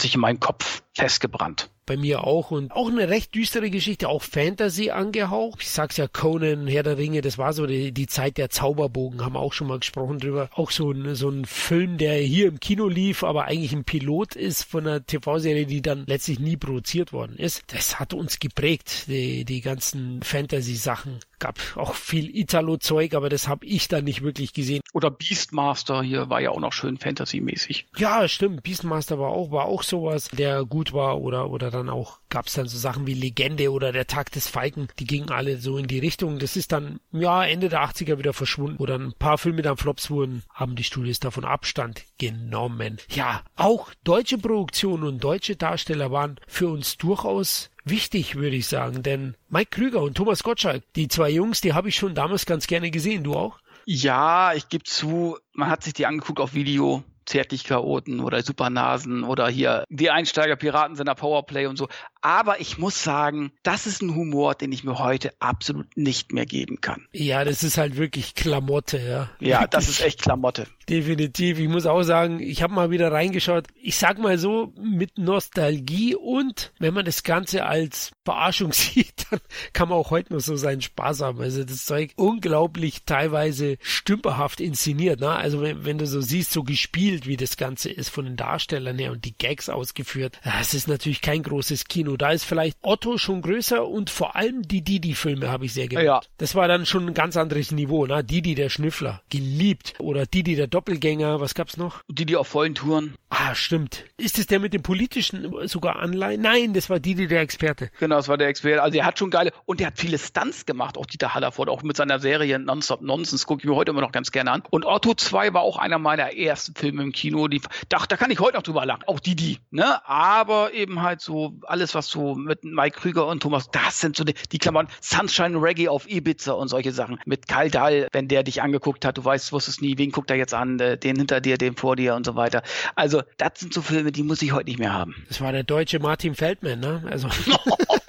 sich in meinem Kopf festgebrannt bei mir auch und auch eine recht düstere Geschichte, auch Fantasy angehaucht. Ich sag's ja, Conan, Herr der Ringe, das war so die, die Zeit der Zauberbogen, haben wir auch schon mal gesprochen drüber. Auch so ein, so ein Film, der hier im Kino lief, aber eigentlich ein Pilot ist von einer TV-Serie, die dann letztlich nie produziert worden ist. Das hat uns geprägt, die, die ganzen Fantasy-Sachen. Gab auch viel Italo-Zeug, aber das habe ich dann nicht wirklich gesehen. Oder Beastmaster hier war ja auch noch schön Fantasy-mäßig. Ja, stimmt. Beastmaster war auch, war auch sowas, der gut war oder, oder dann dann auch gab es dann so Sachen wie Legende oder der Tag des Falken, die gingen alle so in die Richtung. Das ist dann, ja, Ende der 80er wieder verschwunden, wo dann ein paar Filme dann Flops wurden, haben die Studios davon Abstand genommen. Ja, auch deutsche Produktionen und deutsche Darsteller waren für uns durchaus wichtig, würde ich sagen, denn Mike Krüger und Thomas Gottschalk, die zwei Jungs, die habe ich schon damals ganz gerne gesehen. Du auch? Ja, ich gebe zu, man hat sich die angeguckt auf Video. Zärtlich-Chaoten oder Supernasen oder hier die Einsteiger-Piraten sind der Powerplay und so. Aber ich muss sagen, das ist ein Humor, den ich mir heute absolut nicht mehr geben kann. Ja, das ist halt wirklich Klamotte, ja. Ja, das ist echt Klamotte. Definitiv. Ich muss auch sagen, ich habe mal wieder reingeschaut. Ich sag mal so, mit Nostalgie und wenn man das Ganze als Verarschung sieht, dann kann man auch heute noch so seinen Spaß haben. Also das Zeug unglaublich teilweise stümperhaft inszeniert. Ne? Also wenn, wenn du so siehst, so gespielt, wie das Ganze ist von den Darstellern her und die Gags ausgeführt. Das ist natürlich kein großes Kino. Kino. Da ist vielleicht Otto schon größer und vor allem die Didi-Filme habe ich sehr geliebt. Ja. Das war dann schon ein ganz anderes Niveau, ne? Didi der Schnüffler, geliebt. Oder Didi der Doppelgänger, was gab's noch? Didi auf vollen Touren. Ah, stimmt. Ist es der mit dem politischen sogar Anleihen? Nein, das war Didi der Experte. Genau, das war der Experte. Also er hat schon geile, und er hat viele Stunts gemacht, auch Dieter Hallerford, auch mit seiner Serie Nonstop Nonsense, gucke ich mir heute immer noch ganz gerne an. Und Otto 2 war auch einer meiner ersten Filme im Kino, die, da, da kann ich heute noch drüber lachen. Auch Didi, ne? Aber eben halt so alles, was was so mit Mike Krüger und Thomas, das sind so die, die Klamotten. Sunshine Reggae auf Ibiza und solche Sachen. Mit Karl Dahl, wenn der dich angeguckt hat, du weißt, wusstest nie, wen guckt er jetzt an, äh, den hinter dir, den vor dir und so weiter. Also, das sind so Filme, die muss ich heute nicht mehr haben. Das war der deutsche Martin Feldman, ne? Also.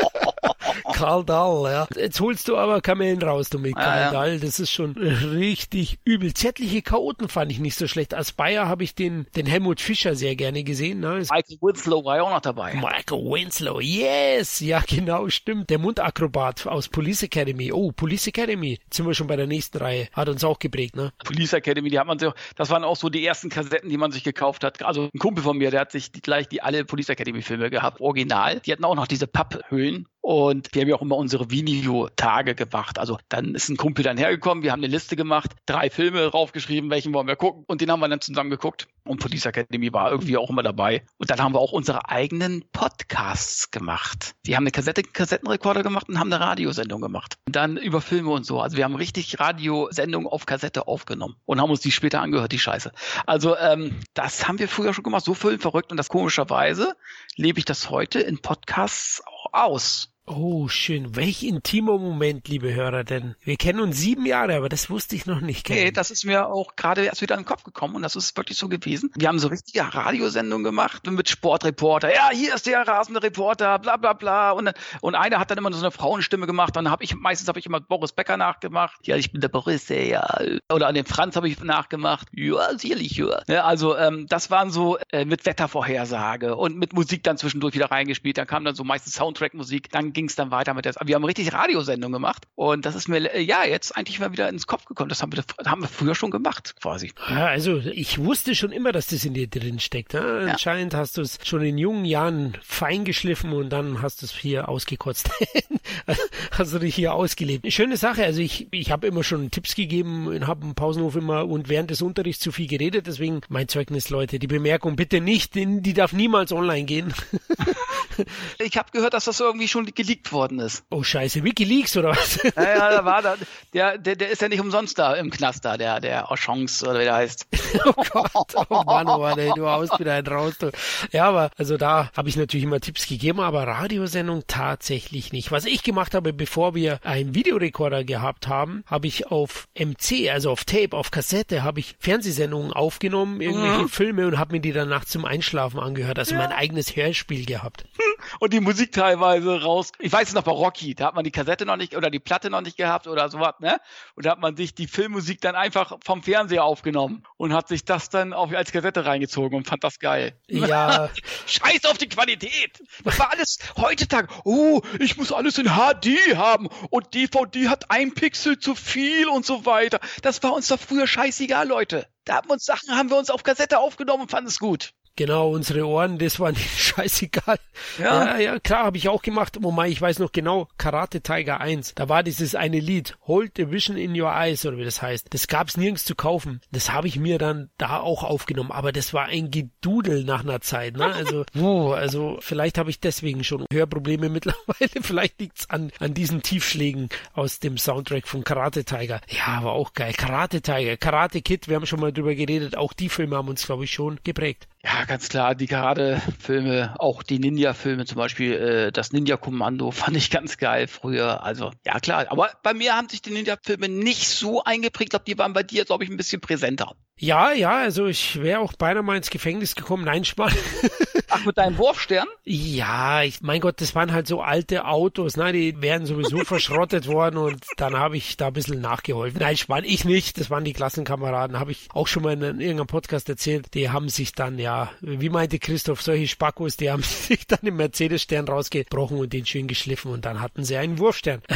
Karl Dahl, ja. Jetzt holst du aber Kamellen raus, du mit Karl ja, Dahl. Das ist schon richtig übel. Zärtliche Chaoten fand ich nicht so schlecht. Als Bayer habe ich den, den Helmut Fischer sehr gerne gesehen. Ne? Michael Winslow war ja auch noch dabei. Michael Winslow, yes! Ja, genau, stimmt. Der Mundakrobat aus Police Academy. Oh, Police Academy. Jetzt sind wir schon bei der nächsten Reihe. Hat uns auch geprägt, ne? Police Academy, die hat man sich, das waren auch so die ersten Kassetten, die man sich gekauft hat. Also ein Kumpel von mir, der hat sich die, gleich die alle Police Academy Filme gehabt, original. Die hatten auch noch diese Papphöhlen und wir haben ja auch immer unsere Videotage gemacht. Also dann ist ein Kumpel dann hergekommen, wir haben eine Liste gemacht, drei Filme draufgeschrieben, welchen wollen wir gucken. Und den haben wir dann zusammen geguckt. Und Police Academy war irgendwie auch immer dabei. Und dann haben wir auch unsere eigenen Podcasts gemacht. Wir haben eine Kassette, Kassettenrekorder gemacht und haben eine Radiosendung gemacht. Und dann über Filme und so. Also wir haben richtig Radiosendungen auf Kassette aufgenommen und haben uns die später angehört, die Scheiße. Also ähm, das haben wir früher schon gemacht, so verrückt. Und das komischerweise lebe ich das heute in Podcasts auch aus. Oh, schön. Welch intimer Moment, liebe Hörer, denn wir kennen uns sieben Jahre, aber das wusste ich noch nicht. Okay, das ist mir auch gerade erst wieder in den Kopf gekommen und das ist wirklich so gewesen. Wir haben so richtige Radiosendungen gemacht mit Sportreporter. Ja, hier ist der rasende Reporter, bla bla bla. Und, und einer hat dann immer so eine Frauenstimme gemacht. Dann habe ich, meistens habe ich immer Boris Becker nachgemacht. Ja, ich bin der Boris, ja. Oder an den Franz habe ich nachgemacht. Ja, sicherlich, ja. ja also ähm, das waren so äh, mit Wettervorhersage und mit Musik dann zwischendurch wieder reingespielt. Dann kam dann so meistens Soundtrack-Musik. Dann ging es dann weiter mit der. Wir haben richtig Radiosendung gemacht und das ist mir äh, ja jetzt eigentlich mal wieder ins Kopf gekommen. Das haben wir, haben wir früher schon gemacht, quasi. Ja, also ich wusste schon immer, dass das in dir drin steckt. Ne? Ja. Anscheinend hast du es schon in jungen Jahren fein geschliffen und dann hast du es hier ausgekotzt. hast du dich hier ausgelebt. Schöne Sache. Also ich, ich habe immer schon Tipps gegeben, habe im Pausenhof immer und während des Unterrichts zu viel geredet. Deswegen mein Zeugnis, Leute, die Bemerkung bitte nicht, die darf niemals online gehen. ich habe gehört, dass das irgendwie schon geleakt worden ist. Oh Scheiße, Wikileaks oder was? Ja, ja, da war da, der, der, der ist ja nicht umsonst da im Knast da, der, der Ochance oder wie der heißt. oh Gott, oh Mann, oh Mann, ey, du haust wieder einen raus. Du. Ja, aber also da habe ich natürlich immer Tipps gegeben, aber Radiosendung tatsächlich nicht. Was ich gemacht habe, bevor wir einen Videorekorder gehabt haben, habe ich auf MC, also auf Tape, auf Kassette, habe ich Fernsehsendungen aufgenommen, irgendwelche mhm. Filme und habe mir die dann nachts zum Einschlafen angehört, also ja. mein eigenes Hörspiel gehabt. Und die Musik teilweise raus. Ich weiß es noch bei Rocky, da hat man die Kassette noch nicht oder die Platte noch nicht gehabt oder sowas, ne? Und da hat man sich die Filmmusik dann einfach vom Fernseher aufgenommen und hat sich das dann auch als Kassette reingezogen und fand das geil. Ja. Scheiß auf die Qualität. Das war alles heutzutage. Oh, ich muss alles in HD haben und DVD hat ein Pixel zu viel und so weiter. Das war uns doch früher scheißegal, Leute. Da haben wir uns Sachen, haben wir uns auf Kassette aufgenommen und fanden es gut. Genau, unsere Ohren, das war nicht scheißegal. Ja, ja, ja klar, habe ich auch gemacht. Wobei, ich weiß noch genau, Karate Tiger 1, da war dieses eine Lied, Hold the Vision in Your Eyes, oder wie das heißt. Das gab's nirgends zu kaufen. Das habe ich mir dann da auch aufgenommen, aber das war ein Gedudel nach einer Zeit. Ne? Also, oh, also vielleicht habe ich deswegen schon Hörprobleme mittlerweile. Vielleicht liegt's an, an diesen Tiefschlägen aus dem Soundtrack von Karate Tiger. Ja, war auch geil. Karate Tiger, Karate Kid, wir haben schon mal drüber geredet. Auch die Filme haben uns, glaube ich, schon geprägt. Ja, ganz klar, die Karate-Filme, auch die Ninja-Filme zum Beispiel, äh, das Ninja-Kommando fand ich ganz geil früher. Also, ja klar, aber bei mir haben sich die Ninja-Filme nicht so eingeprägt. Ich glaube, die waren bei dir, glaube ich, ein bisschen präsenter. Ja, ja, also ich wäre auch beinahe mal ins Gefängnis gekommen. Nein, Spaß. Ach, mit deinem Wurfstern? Ja, ich, mein Gott, das waren halt so alte Autos, ne? Die wären sowieso verschrottet worden und dann habe ich da ein bisschen nachgeholfen. Nein, Spann, ich nicht. Das waren die Klassenkameraden. Habe ich auch schon mal in irgendeinem Podcast erzählt. Die haben sich dann, ja, wie meinte Christoph, solche Spackos, die haben sich dann im Mercedes-Stern rausgebrochen und den schön geschliffen und dann hatten sie einen Wurfstern.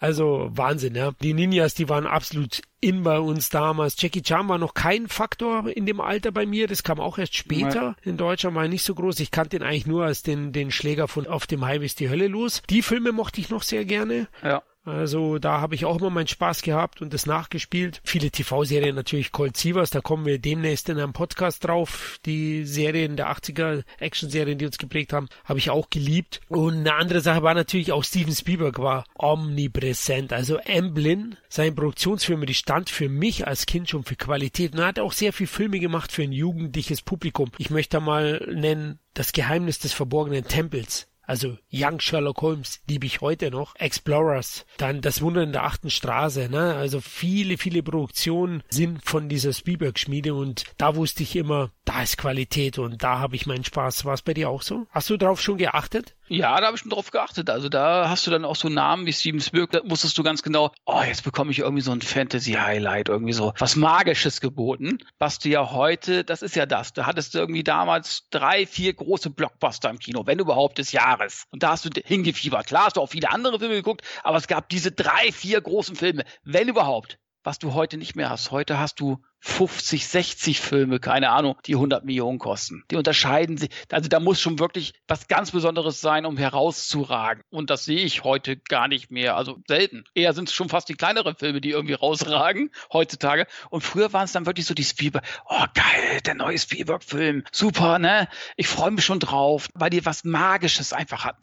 Also Wahnsinn, ja. Die Ninjas, die waren absolut in bei uns damals. Jackie Chan war noch kein Faktor in dem Alter bei mir. Das kam auch erst später. In Deutschland war er nicht so groß. Ich kannte ihn eigentlich nur als den, den Schläger von Auf dem Highway ist die Hölle los. Die Filme mochte ich noch sehr gerne. Ja. Also da habe ich auch immer meinen Spaß gehabt und das nachgespielt. Viele TV-Serien natürlich Colt Sievers, da kommen wir demnächst in einem Podcast drauf. Die Serien der 80er, Action-Serien, die uns geprägt haben, habe ich auch geliebt. Und eine andere Sache war natürlich auch Steven Spielberg war omnipräsent. Also Amblin, seine Produktionsfilme, die stand für mich als Kind schon für Qualität. Und er hat auch sehr viel Filme gemacht für ein jugendliches Publikum. Ich möchte mal nennen, das Geheimnis des verborgenen Tempels also Young Sherlock Holmes liebe ich heute noch. Explorers, dann Das Wunder in der achten Straße, ne? Also viele, viele Produktionen sind von dieser Spielberg-Schmiede und da wusste ich immer, da ist Qualität und da habe ich meinen Spaß. War es bei dir auch so? Hast du darauf schon geachtet? Ja, da habe ich schon drauf geachtet. Also da hast du dann auch so Namen wie Steven Spielberg, da wusstest du ganz genau, oh, jetzt bekomme ich irgendwie so ein Fantasy-Highlight, irgendwie so was Magisches geboten, was du ja heute, das ist ja das, da hattest du irgendwie damals drei, vier große Blockbuster im Kino, wenn überhaupt des Jahres. Und da hast du hingefiebert. Klar hast du auch viele andere Filme geguckt, aber es gab diese drei, vier großen Filme, wenn überhaupt was du heute nicht mehr hast. Heute hast du 50, 60 Filme, keine Ahnung, die 100 Millionen kosten. Die unterscheiden sich. Also da muss schon wirklich was ganz Besonderes sein, um herauszuragen. Und das sehe ich heute gar nicht mehr. Also selten. Eher sind es schon fast die kleineren Filme, die irgendwie rausragen heutzutage. Und früher waren es dann wirklich so die Spielberg. Oh geil, der neue Spielberg-Film. Super, ne? Ich freue mich schon drauf, weil die was Magisches einfach hatten.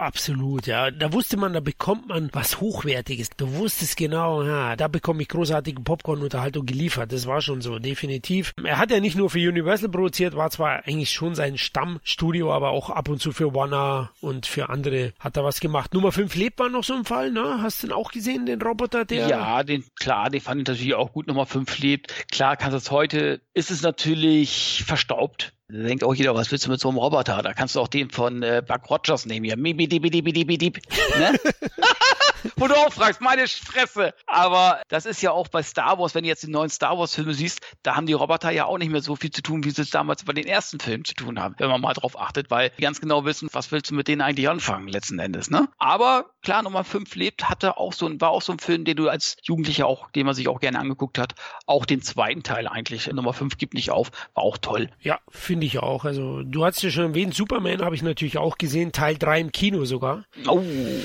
Absolut, ja. Da wusste man, da bekommt man was Hochwertiges. Du wusstest genau, ja, da bekomme ich großartige Popcorn-Unterhaltung geliefert. Das war schon so, definitiv. Er hat ja nicht nur für Universal produziert, war zwar eigentlich schon sein Stammstudio, aber auch ab und zu für Warner und für andere hat er was gemacht. Nummer 5 lebt war noch so ein Fall, ne? Hast du den auch gesehen, den Roboter, der? Ja, den, klar, den fand ich natürlich auch gut. Nummer 5 lebt. Klar, kannst du es heute, ist es natürlich verstaubt denkt auch jeder, was willst du mit so einem Roboter? Da kannst du auch den von äh, Buck Rogers nehmen hier. Mibi, dibi, dibi, dibi, dibi. Ne? Wo du auch fragst, meine Fresse. Aber das ist ja auch bei Star Wars, wenn du jetzt die neuen Star Wars Filme siehst, da haben die Roboter ja auch nicht mehr so viel zu tun, wie sie es damals bei den ersten Filmen zu tun haben, wenn man mal drauf achtet, weil die ganz genau wissen, was willst du mit denen eigentlich anfangen, letzten Endes, ne? Aber klar, Nummer 5 lebt, hatte auch so ein, war auch so ein Film, den du als Jugendlicher auch, den man sich auch gerne angeguckt hat, auch den zweiten Teil eigentlich. Nummer 5 gibt nicht auf, war auch toll. Ja, finde ich auch. Also, du hast ja schon erwähnt, Superman habe ich natürlich auch gesehen, Teil 3 im Kino sogar. Oh.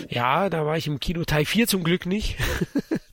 Ja, da war ich im Kino Teil 4 zum Glück nicht.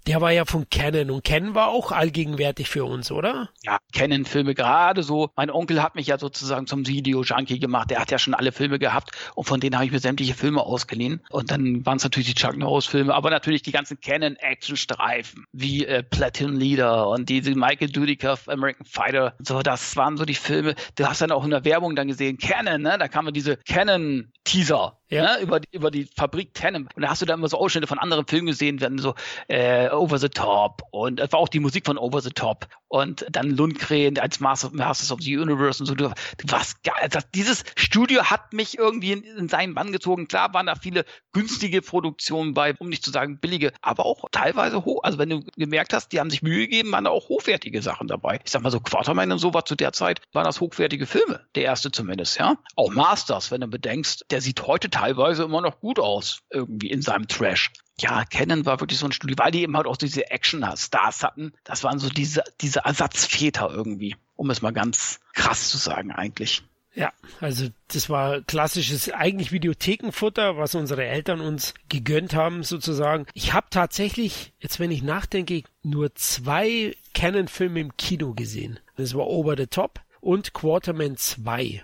Der war ja von Canon und Canon war auch allgegenwärtig für uns, oder? Ja, Canon-Filme gerade so. Mein Onkel hat mich ja sozusagen zum Video-Junkie gemacht. Der hat ja schon alle Filme gehabt und von denen habe ich mir sämtliche Filme ausgeliehen. Und dann waren es natürlich die Chuck Norris-Filme, aber natürlich die ganzen Canon-Action-Streifen wie äh, Platinum Leader und diese Michael Dudikoff American Fighter. So, das waren so die Filme. Du hast dann auch in der Werbung dann gesehen, Canon, ne? Da kamen diese Canon-Teaser ja. ne, über, über die Fabrik Tenem. Und da hast du dann immer so Ausschnitte von anderen Filmen gesehen, werden so äh, Over the Top und es war auch die Musik von Over the Top und dann Lundgren als Master, Masters of the Universe und so. Geil. Das, dieses Studio hat mich irgendwie in, in seinen Bann gezogen. Klar waren da viele günstige Produktionen bei, um nicht zu sagen billige, aber auch teilweise hoch. Also wenn du gemerkt hast, die haben sich Mühe gegeben, waren da auch hochwertige Sachen dabei. Ich sag mal so Quarterman und so war zu der Zeit, waren das hochwertige Filme. Der erste zumindest, ja. Auch Masters, wenn du bedenkst, der sieht heute teilweise immer noch gut aus, irgendwie in seinem Trash. Ja, Canon war wirklich so ein Studio, weil die eben halt auch diese Action-Stars hatten. Das waren so diese, diese Ersatzväter irgendwie, um es mal ganz krass zu sagen eigentlich. Ja, also das war klassisches eigentlich Videothekenfutter, was unsere Eltern uns gegönnt haben sozusagen. Ich habe tatsächlich, jetzt wenn ich nachdenke, nur zwei Canon-Filme im Kino gesehen. Das war Over the Top und Quarterman 2.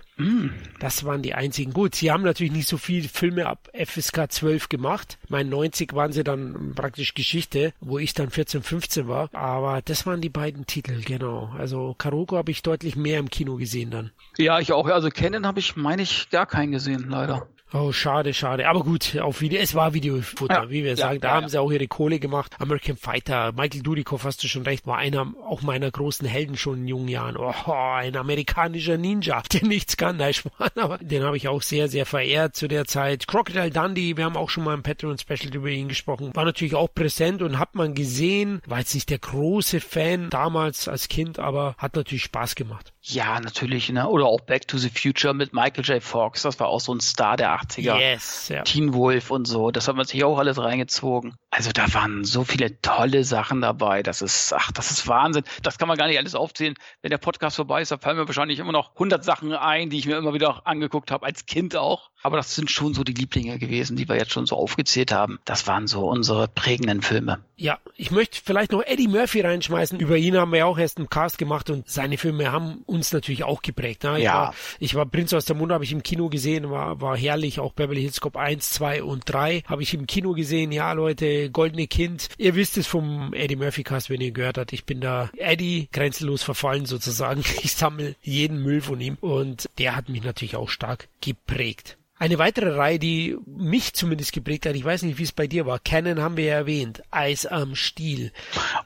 Das waren die einzigen. Gut, sie haben natürlich nicht so viele Filme ab FSK 12 gemacht. Mein 90 waren sie dann praktisch Geschichte, wo ich dann 14, 15 war. Aber das waren die beiden Titel, genau. Also Karoko habe ich deutlich mehr im Kino gesehen dann. Ja, ich auch. Also Canon habe ich, meine ich, gar keinen gesehen, leider. Oh, schade, schade. Aber gut, auf Video, es war Videofutter, ja, wie wir ja, sagen. Da ja, haben sie auch ihre Kohle gemacht. American Fighter, Michael Dudikoff, hast du schon recht, war einer auch meiner großen Helden schon in jungen Jahren. Oh, ein amerikanischer Ninja, der nichts kann, nein, aber den habe ich auch sehr, sehr verehrt zu der Zeit. Crocodile Dundee, wir haben auch schon mal im Patreon Special über ihn gesprochen, war natürlich auch präsent und hat man gesehen, war jetzt nicht der große Fan damals als Kind, aber hat natürlich Spaß gemacht. Ja, natürlich, ne? Oder auch Back to the Future mit Michael J. Fox, das war auch so ein Star der 80er. Yes, ja. Teen Wolf und so, das hat man sich auch alles reingezogen. Also da waren so viele tolle Sachen dabei, das ist, ach, das ist Wahnsinn. Das kann man gar nicht alles aufzählen. Wenn der Podcast vorbei ist, da fallen mir wahrscheinlich immer noch 100 Sachen ein, die ich mir immer wieder angeguckt habe, als Kind auch. Aber das sind schon so die Lieblinge gewesen, die wir jetzt schon so aufgezählt haben. Das waren so unsere prägenden Filme. Ja, ich möchte vielleicht noch Eddie Murphy reinschmeißen. Über ihn haben wir ja auch erst einen Cast gemacht und seine Filme haben uns natürlich auch geprägt. Ne? Ich, ja. war, ich war Prinz aus der Munde, habe ich im Kino gesehen, war, war herrlich. Auch Beverly Hills Cop 1, 2 und 3 habe ich im Kino gesehen. Ja, Leute, Goldene Kind. Ihr wisst es vom Eddie Murphy Cast, wenn ihr gehört habt. Ich bin da Eddie grenzenlos verfallen sozusagen. Ich sammle jeden Müll von ihm und der hat mich natürlich auch stark geprägt. Eine weitere Reihe, die mich zumindest geprägt hat, ich weiß nicht, wie es bei dir war. Canon haben wir ja erwähnt. Eis am Stiel.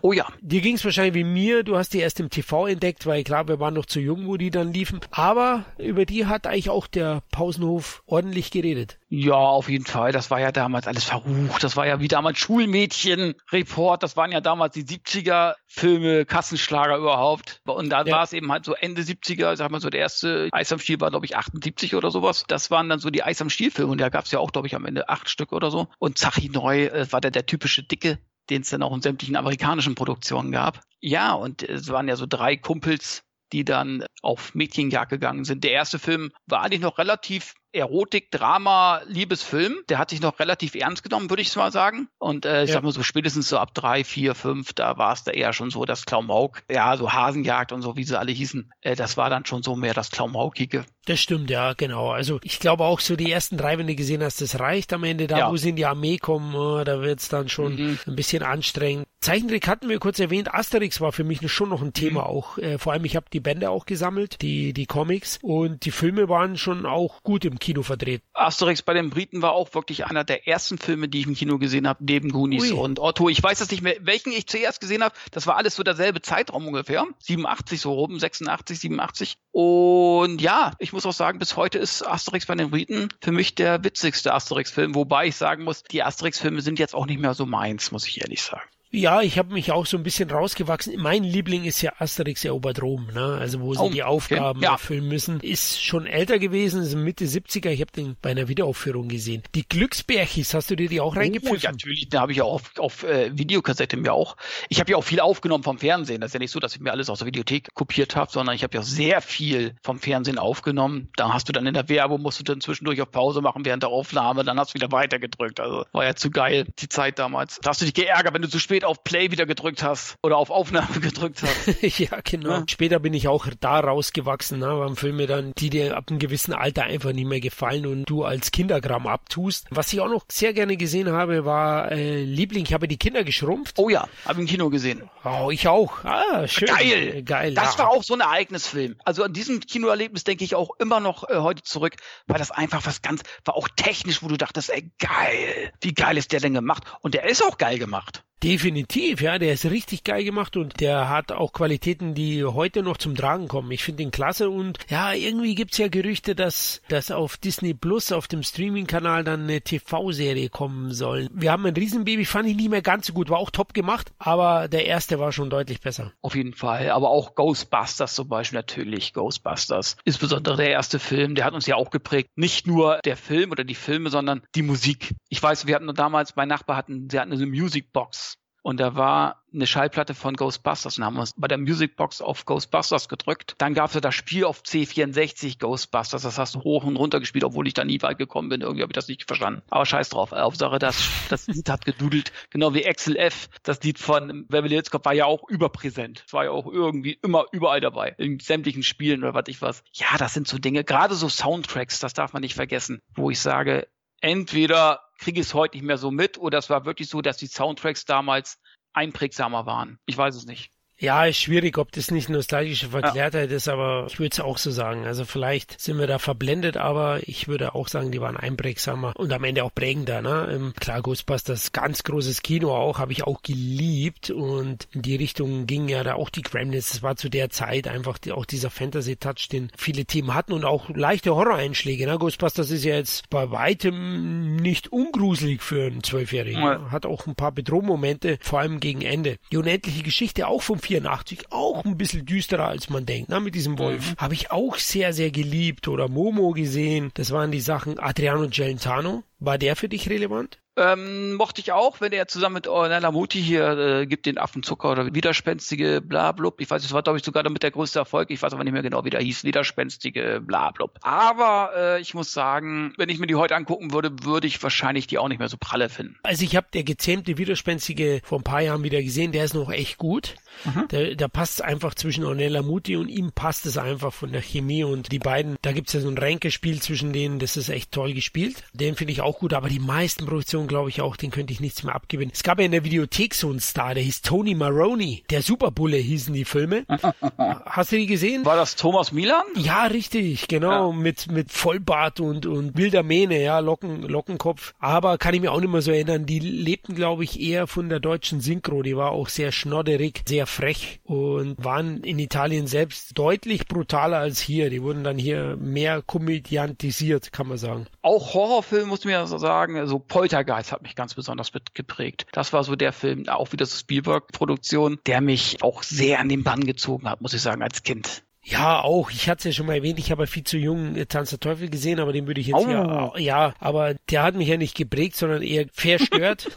Oh ja. Dir ging es wahrscheinlich wie mir. Du hast die erst im TV entdeckt, weil klar, wir waren noch zu jung, wo die dann liefen. Aber über die hat eigentlich auch der Pausenhof ordentlich geredet. Ja, auf jeden Fall. Das war ja damals alles verrucht. Das war ja wie damals Schulmädchen-Report. Das waren ja damals die 70er Filme, Kassenschlager überhaupt. Und da ja. war es eben halt so Ende 70er, sag mal so, der erste Eis am Stiel war, glaube ich, 78 oder sowas. Das waren dann so die Eis am Stiel-Filme. Und da gab es ja auch, glaube ich, am Ende acht Stück oder so. Und Zachi Neu äh, war der, der typische Dicke, den es dann auch in sämtlichen amerikanischen Produktionen gab. Ja, und es waren ja so drei Kumpels, die dann auf Mädchenjagd gegangen sind. Der erste Film war eigentlich noch relativ Erotik, Drama, Liebesfilm. Der hat sich noch relativ ernst genommen, würde ich mal sagen. Und äh, ich ja. sag mal so spätestens so ab drei, vier, fünf, da war es da eher schon so das Klamauk. Ja, so Hasenjagd und so, wie sie alle hießen. Äh, das war dann schon so mehr das Klamaukige. Das stimmt, ja, genau. Also ich glaube auch so die ersten drei, wenn du gesehen hast, das reicht am Ende. Da, ja. wo sie in die Armee kommen, oh, da wird's dann schon mhm. ein bisschen anstrengend. Zeichentrick hatten wir kurz erwähnt. Asterix war für mich schon noch ein Thema mhm. auch. Äh, vor allem, ich habe die Bände auch gesammelt, die, die Comics. Und die Filme waren schon auch gut im Kino verdreht. Asterix bei den Briten war auch wirklich einer der ersten Filme, die ich im Kino gesehen habe, neben Goonies Ui. und Otto. Ich weiß das nicht mehr, welchen ich zuerst gesehen habe. Das war alles so derselbe Zeitraum ungefähr. 87 so rum, 86, 87. Und ja, ich muss auch sagen, bis heute ist Asterix bei den Briten für mich der witzigste Asterix-Film. Wobei ich sagen muss, die Asterix-Filme sind jetzt auch nicht mehr so meins, muss ich ehrlich sagen. Ja, ich habe mich auch so ein bisschen rausgewachsen. Mein Liebling ist ja Asterix erobert Rom, ne? Also wo sie oh, die Aufgaben okay. ja. erfüllen müssen. Ist schon älter gewesen, ist Mitte 70er. Ich habe den bei einer Wiederaufführung gesehen. Die Glücksbärchis, hast du dir die auch reingepfiffen? Oh, ja, natürlich, da habe ich ja auf, auf äh, Videokassette mir auch. Ich habe ja auch viel aufgenommen vom Fernsehen. Das ist ja nicht so, dass ich mir alles aus der Videothek kopiert habe, sondern ich habe ja sehr viel vom Fernsehen aufgenommen. Da hast du dann in der Werbung, musst du dann zwischendurch auf Pause machen während der Aufnahme, dann hast du wieder weitergedrückt. Also war ja zu geil, die Zeit damals. Da hast du dich geärgert, wenn du zu spät spät auf Play wieder gedrückt hast oder auf Aufnahme gedrückt hast. ja, genau. Ja. Später bin ich auch da rausgewachsen, ne, waren Filme dann, die dir ab einem gewissen Alter einfach nicht mehr gefallen und du als Kindergramm abtust. Was ich auch noch sehr gerne gesehen habe, war äh, Liebling, ich habe die Kinder geschrumpft. Oh ja, habe im Kino gesehen. Oh, ich auch. Ah, schön. Geil. Geil. Das ja. war auch so ein Ereignisfilm. Also an diesem Kinoerlebnis denke ich auch immer noch äh, heute zurück, weil das einfach was ganz, war auch technisch, wo du dachtest, ey, geil. Wie geil ist der denn gemacht? Und der ist auch geil gemacht. Definitiv, ja, der ist richtig geil gemacht und der hat auch Qualitäten, die heute noch zum Tragen kommen. Ich finde ihn klasse und ja, irgendwie gibt's ja Gerüchte, dass, dass auf Disney Plus, auf dem Streaming-Kanal dann eine TV-Serie kommen soll. Wir haben ein Riesenbaby, fand ich nicht mehr ganz so gut, war auch top gemacht, aber der erste war schon deutlich besser. Auf jeden Fall, aber auch Ghostbusters zum Beispiel natürlich, Ghostbusters. Insbesondere der erste Film, der hat uns ja auch geprägt. Nicht nur der Film oder die Filme, sondern die Musik. Ich weiß, wir hatten damals, mein Nachbar hatten, sie hatten eine Musicbox und da war eine Schallplatte von Ghostbusters und haben uns bei der Musicbox auf Ghostbusters gedrückt. Dann gab es ja das Spiel auf C64 Ghostbusters, das hast du hoch und runter gespielt, obwohl ich da nie weit gekommen bin. Irgendwie habe ich das nicht verstanden. Aber scheiß drauf. Hauptsache, das, das Lied hat gedudelt. Genau wie Axel F. Das Lied von Beverly Hills Cop war ja auch überpräsent. War ja auch irgendwie immer überall dabei. In sämtlichen Spielen oder was ich was. Ja, das sind so Dinge. Gerade so Soundtracks, das darf man nicht vergessen. Wo ich sage, entweder kriege ich es heute nicht mehr so mit oder es war wirklich so, dass die Soundtracks damals einprägsamer waren. Ich weiß es nicht. Ja, ist schwierig, ob das nicht nostalgische Verklärtheit ja. ist, aber ich würde es auch so sagen. Also vielleicht sind wir da verblendet, aber ich würde auch sagen, die waren einprägsamer und am Ende auch prägender. Ne? Klar, Ghostbusters, ganz großes Kino auch, habe ich auch geliebt und in die Richtung ging ja da auch die Gremlins. Es war zu der Zeit einfach die, auch dieser Fantasy-Touch, den viele Themen hatten und auch leichte Horror-Einschläge. Ne? Ghostbusters ist ja jetzt bei weitem nicht ungruselig für einen Zwölfjährigen. Ja. Hat auch ein paar Bedrohmomente, vor allem gegen Ende. Die unendliche Geschichte auch vom 84 auch ein bisschen düsterer als man denkt, ne, mit diesem Wolf. Mhm. Habe ich auch sehr, sehr geliebt oder Momo gesehen. Das waren die Sachen Adriano Gelentano. War der für dich relevant? Ähm, mochte ich auch, wenn er zusammen mit Ornella Muti hier äh, gibt den Affen Zucker oder widerspenstige Blablub. Ich weiß, es war, glaube ich, sogar damit der größte Erfolg. Ich weiß aber nicht mehr genau, wie der hieß. Widerspenstige Blablub. Aber äh, ich muss sagen, wenn ich mir die heute angucken würde, würde ich wahrscheinlich die auch nicht mehr so pralle finden. Also ich habe der gezähmte Widerspenstige vor ein paar Jahren wieder gesehen. Der ist noch echt gut. Mhm. Da, da passt einfach zwischen Ornella Muti und ihm passt es einfach von der Chemie und die beiden. Da gibt's ja so ein Ränkespiel zwischen denen. Das ist echt toll gespielt. Den finde ich auch gut. Aber die meisten Produktionen Generation, glaube ich auch, den könnte ich nichts mehr abgewinnen. Es gab ja in der Videothek so einen Star, der hieß Tony Maroney. Der Superbulle hießen die Filme. Hast du die gesehen? War das Thomas Milan? Ja, richtig, genau. Ja. Mit, mit Vollbart und, und wilder Mähne, ja, Locken, Lockenkopf. Aber kann ich mir auch nicht mehr so erinnern. Die lebten, glaube ich, eher von der deutschen Synchro. Die war auch sehr schnodderig, sehr frech und waren in Italien selbst deutlich brutaler als hier. Die wurden dann hier mehr komödiantisiert, kann man sagen. Auch Horrorfilm, muss man ja so sagen, also Poltergeist Poltergeist hat mich ganz besonders geprägt. Das war so der Film, auch wieder so Spielberg-Produktion, der mich auch sehr an den Bann gezogen hat, muss ich sagen, als Kind. Ja, auch. Ich hatte es ja schon mal erwähnt, ich habe viel zu jung äh, Tanz der Teufel gesehen, aber den würde ich jetzt oh. ja, ja, aber der hat mich ja nicht geprägt, sondern eher verstört.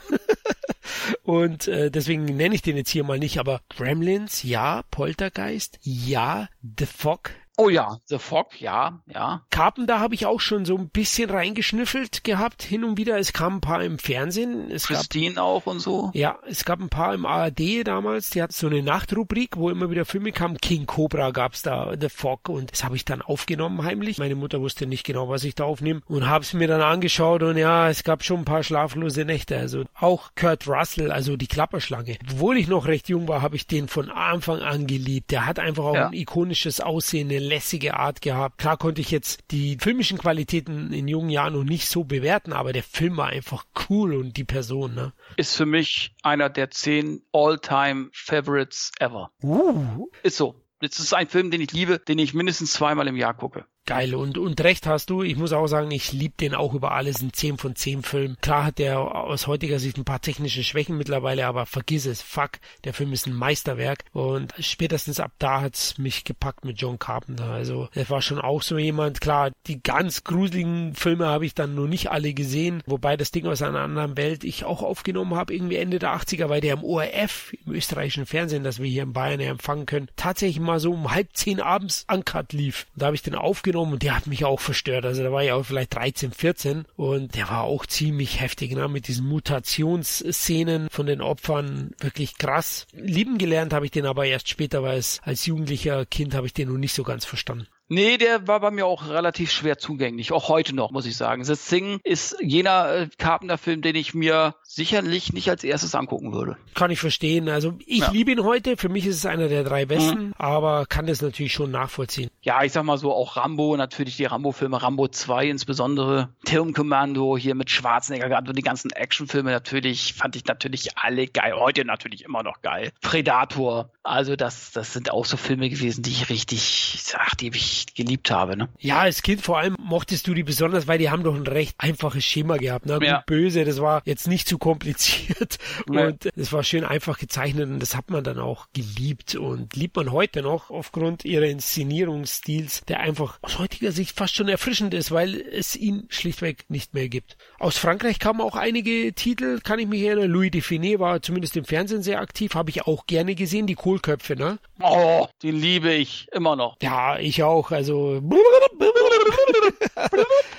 Und äh, deswegen nenne ich den jetzt hier mal nicht, aber Gremlins, ja, Poltergeist, ja, The Fog, Oh ja, The Fog, ja, ja. Carpenter habe ich auch schon so ein bisschen reingeschnüffelt gehabt, hin und wieder. Es kamen ein paar im Fernsehen. Es Christine gab, auch und so. Ja, es gab ein paar im ARD damals. Die hat so eine Nachtrubrik, wo immer wieder Filme kamen. King Cobra gab's da, The Fog. Und das habe ich dann aufgenommen heimlich. Meine Mutter wusste nicht genau, was ich da aufnehme. Und habe es mir dann angeschaut. Und ja, es gab schon ein paar schlaflose Nächte. Also auch Kurt Russell, also die Klapperschlange. Obwohl ich noch recht jung war, habe ich den von Anfang an geliebt. Der hat einfach auch ja. ein ikonisches Aussehen, lässige Art gehabt. Klar konnte ich jetzt die filmischen Qualitäten in jungen Jahren noch nicht so bewerten, aber der Film war einfach cool und die Person, ne? Ist für mich einer der zehn All-Time Favorites ever. Uh. Ist so. Es ist ein Film, den ich liebe, den ich mindestens zweimal im Jahr gucke. Geil und, und recht hast du. Ich muss auch sagen, ich liebe den auch über alles. Ein 10 von 10 Film. Klar hat der aus heutiger Sicht ein paar technische Schwächen mittlerweile, aber vergiss es. Fuck, der Film ist ein Meisterwerk. Und spätestens ab da hat's mich gepackt mit John Carpenter. Also, er war schon auch so jemand. Klar, die ganz gruseligen Filme habe ich dann nur nicht alle gesehen. Wobei das Ding aus einer anderen Welt ich auch aufgenommen habe, irgendwie Ende der 80er, weil der im ORF, im österreichischen Fernsehen, das wir hier in Bayern empfangen können, tatsächlich mal so um halb zehn abends uncut lief. Und da habe ich den aufgenommen aufgenommen und der hat mich auch verstört. Also da war ich auch vielleicht 13, 14 und der war auch ziemlich heftig, ne? mit diesen Mutationsszenen von den Opfern. Wirklich krass. Lieben gelernt habe ich den aber erst später, weil es als jugendlicher Kind habe ich den noch nicht so ganz verstanden. Nee, der war bei mir auch relativ schwer zugänglich. Auch heute noch, muss ich sagen. The Thing ist jener äh, Carpenter-Film, den ich mir sicherlich nicht als erstes angucken würde. Kann ich verstehen. Also ich ja. liebe ihn heute. Für mich ist es einer der drei besten, mhm. aber kann das natürlich schon nachvollziehen. Ja, ich sag mal so, auch Rambo, natürlich die Rambo-Filme, Rambo 2 insbesondere, Film Commando hier mit Schwarzenegger, gerade die ganzen Actionfilme natürlich, fand ich natürlich alle geil. Heute natürlich immer noch geil. Predator. Also das, das sind auch so Filme gewesen, die ich richtig, ach, die habe ich ich geliebt habe. Ne? Ja, als Kind vor allem mochtest du die besonders, weil die haben doch ein recht einfaches Schema gehabt. Ne? Ja. Böse, das war jetzt nicht zu kompliziert Nee. und es war schön einfach gezeichnet und das hat man dann auch geliebt und liebt man heute noch aufgrund ihrer Inszenierungsstils, der einfach aus heutiger Sicht fast schon erfrischend ist, weil es ihn schlichtweg nicht mehr gibt. Aus Frankreich kamen auch einige Titel, kann ich mich erinnern. Louis Define war zumindest im Fernsehen sehr aktiv, habe ich auch gerne gesehen, die Kohlköpfe, ne? Oh, den liebe ich immer noch. Ja, ich auch, also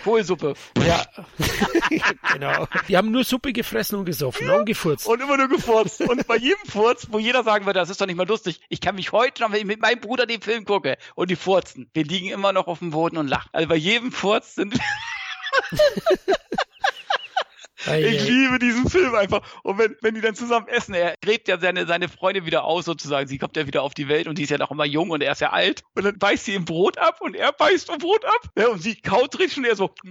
Kohlsuppe. Ja, genau. Die haben nur Suppe gefressen und gesoffen ne, und gefurzt. Und immer nur gefurzt. Und bei jedem Furz, wo jeder sagen würde, das ist doch nicht mal lustig, ich kann mich heute noch, wenn ich mit meinem Bruder den Film gucke und die furzen, wir liegen immer noch auf dem Boden und lachen. Also bei jedem Furz sind Ei, Ich ei. liebe diesen Film einfach. Und wenn, wenn die dann zusammen essen, er gräbt ja seine, seine Freundin wieder aus, sozusagen. Sie kommt ja wieder auf die Welt und die ist ja noch immer jung und er ist ja alt. Und dann beißt sie ihm Brot ab und er beißt im Brot ab. Ja, und sie kaut richtig und er so.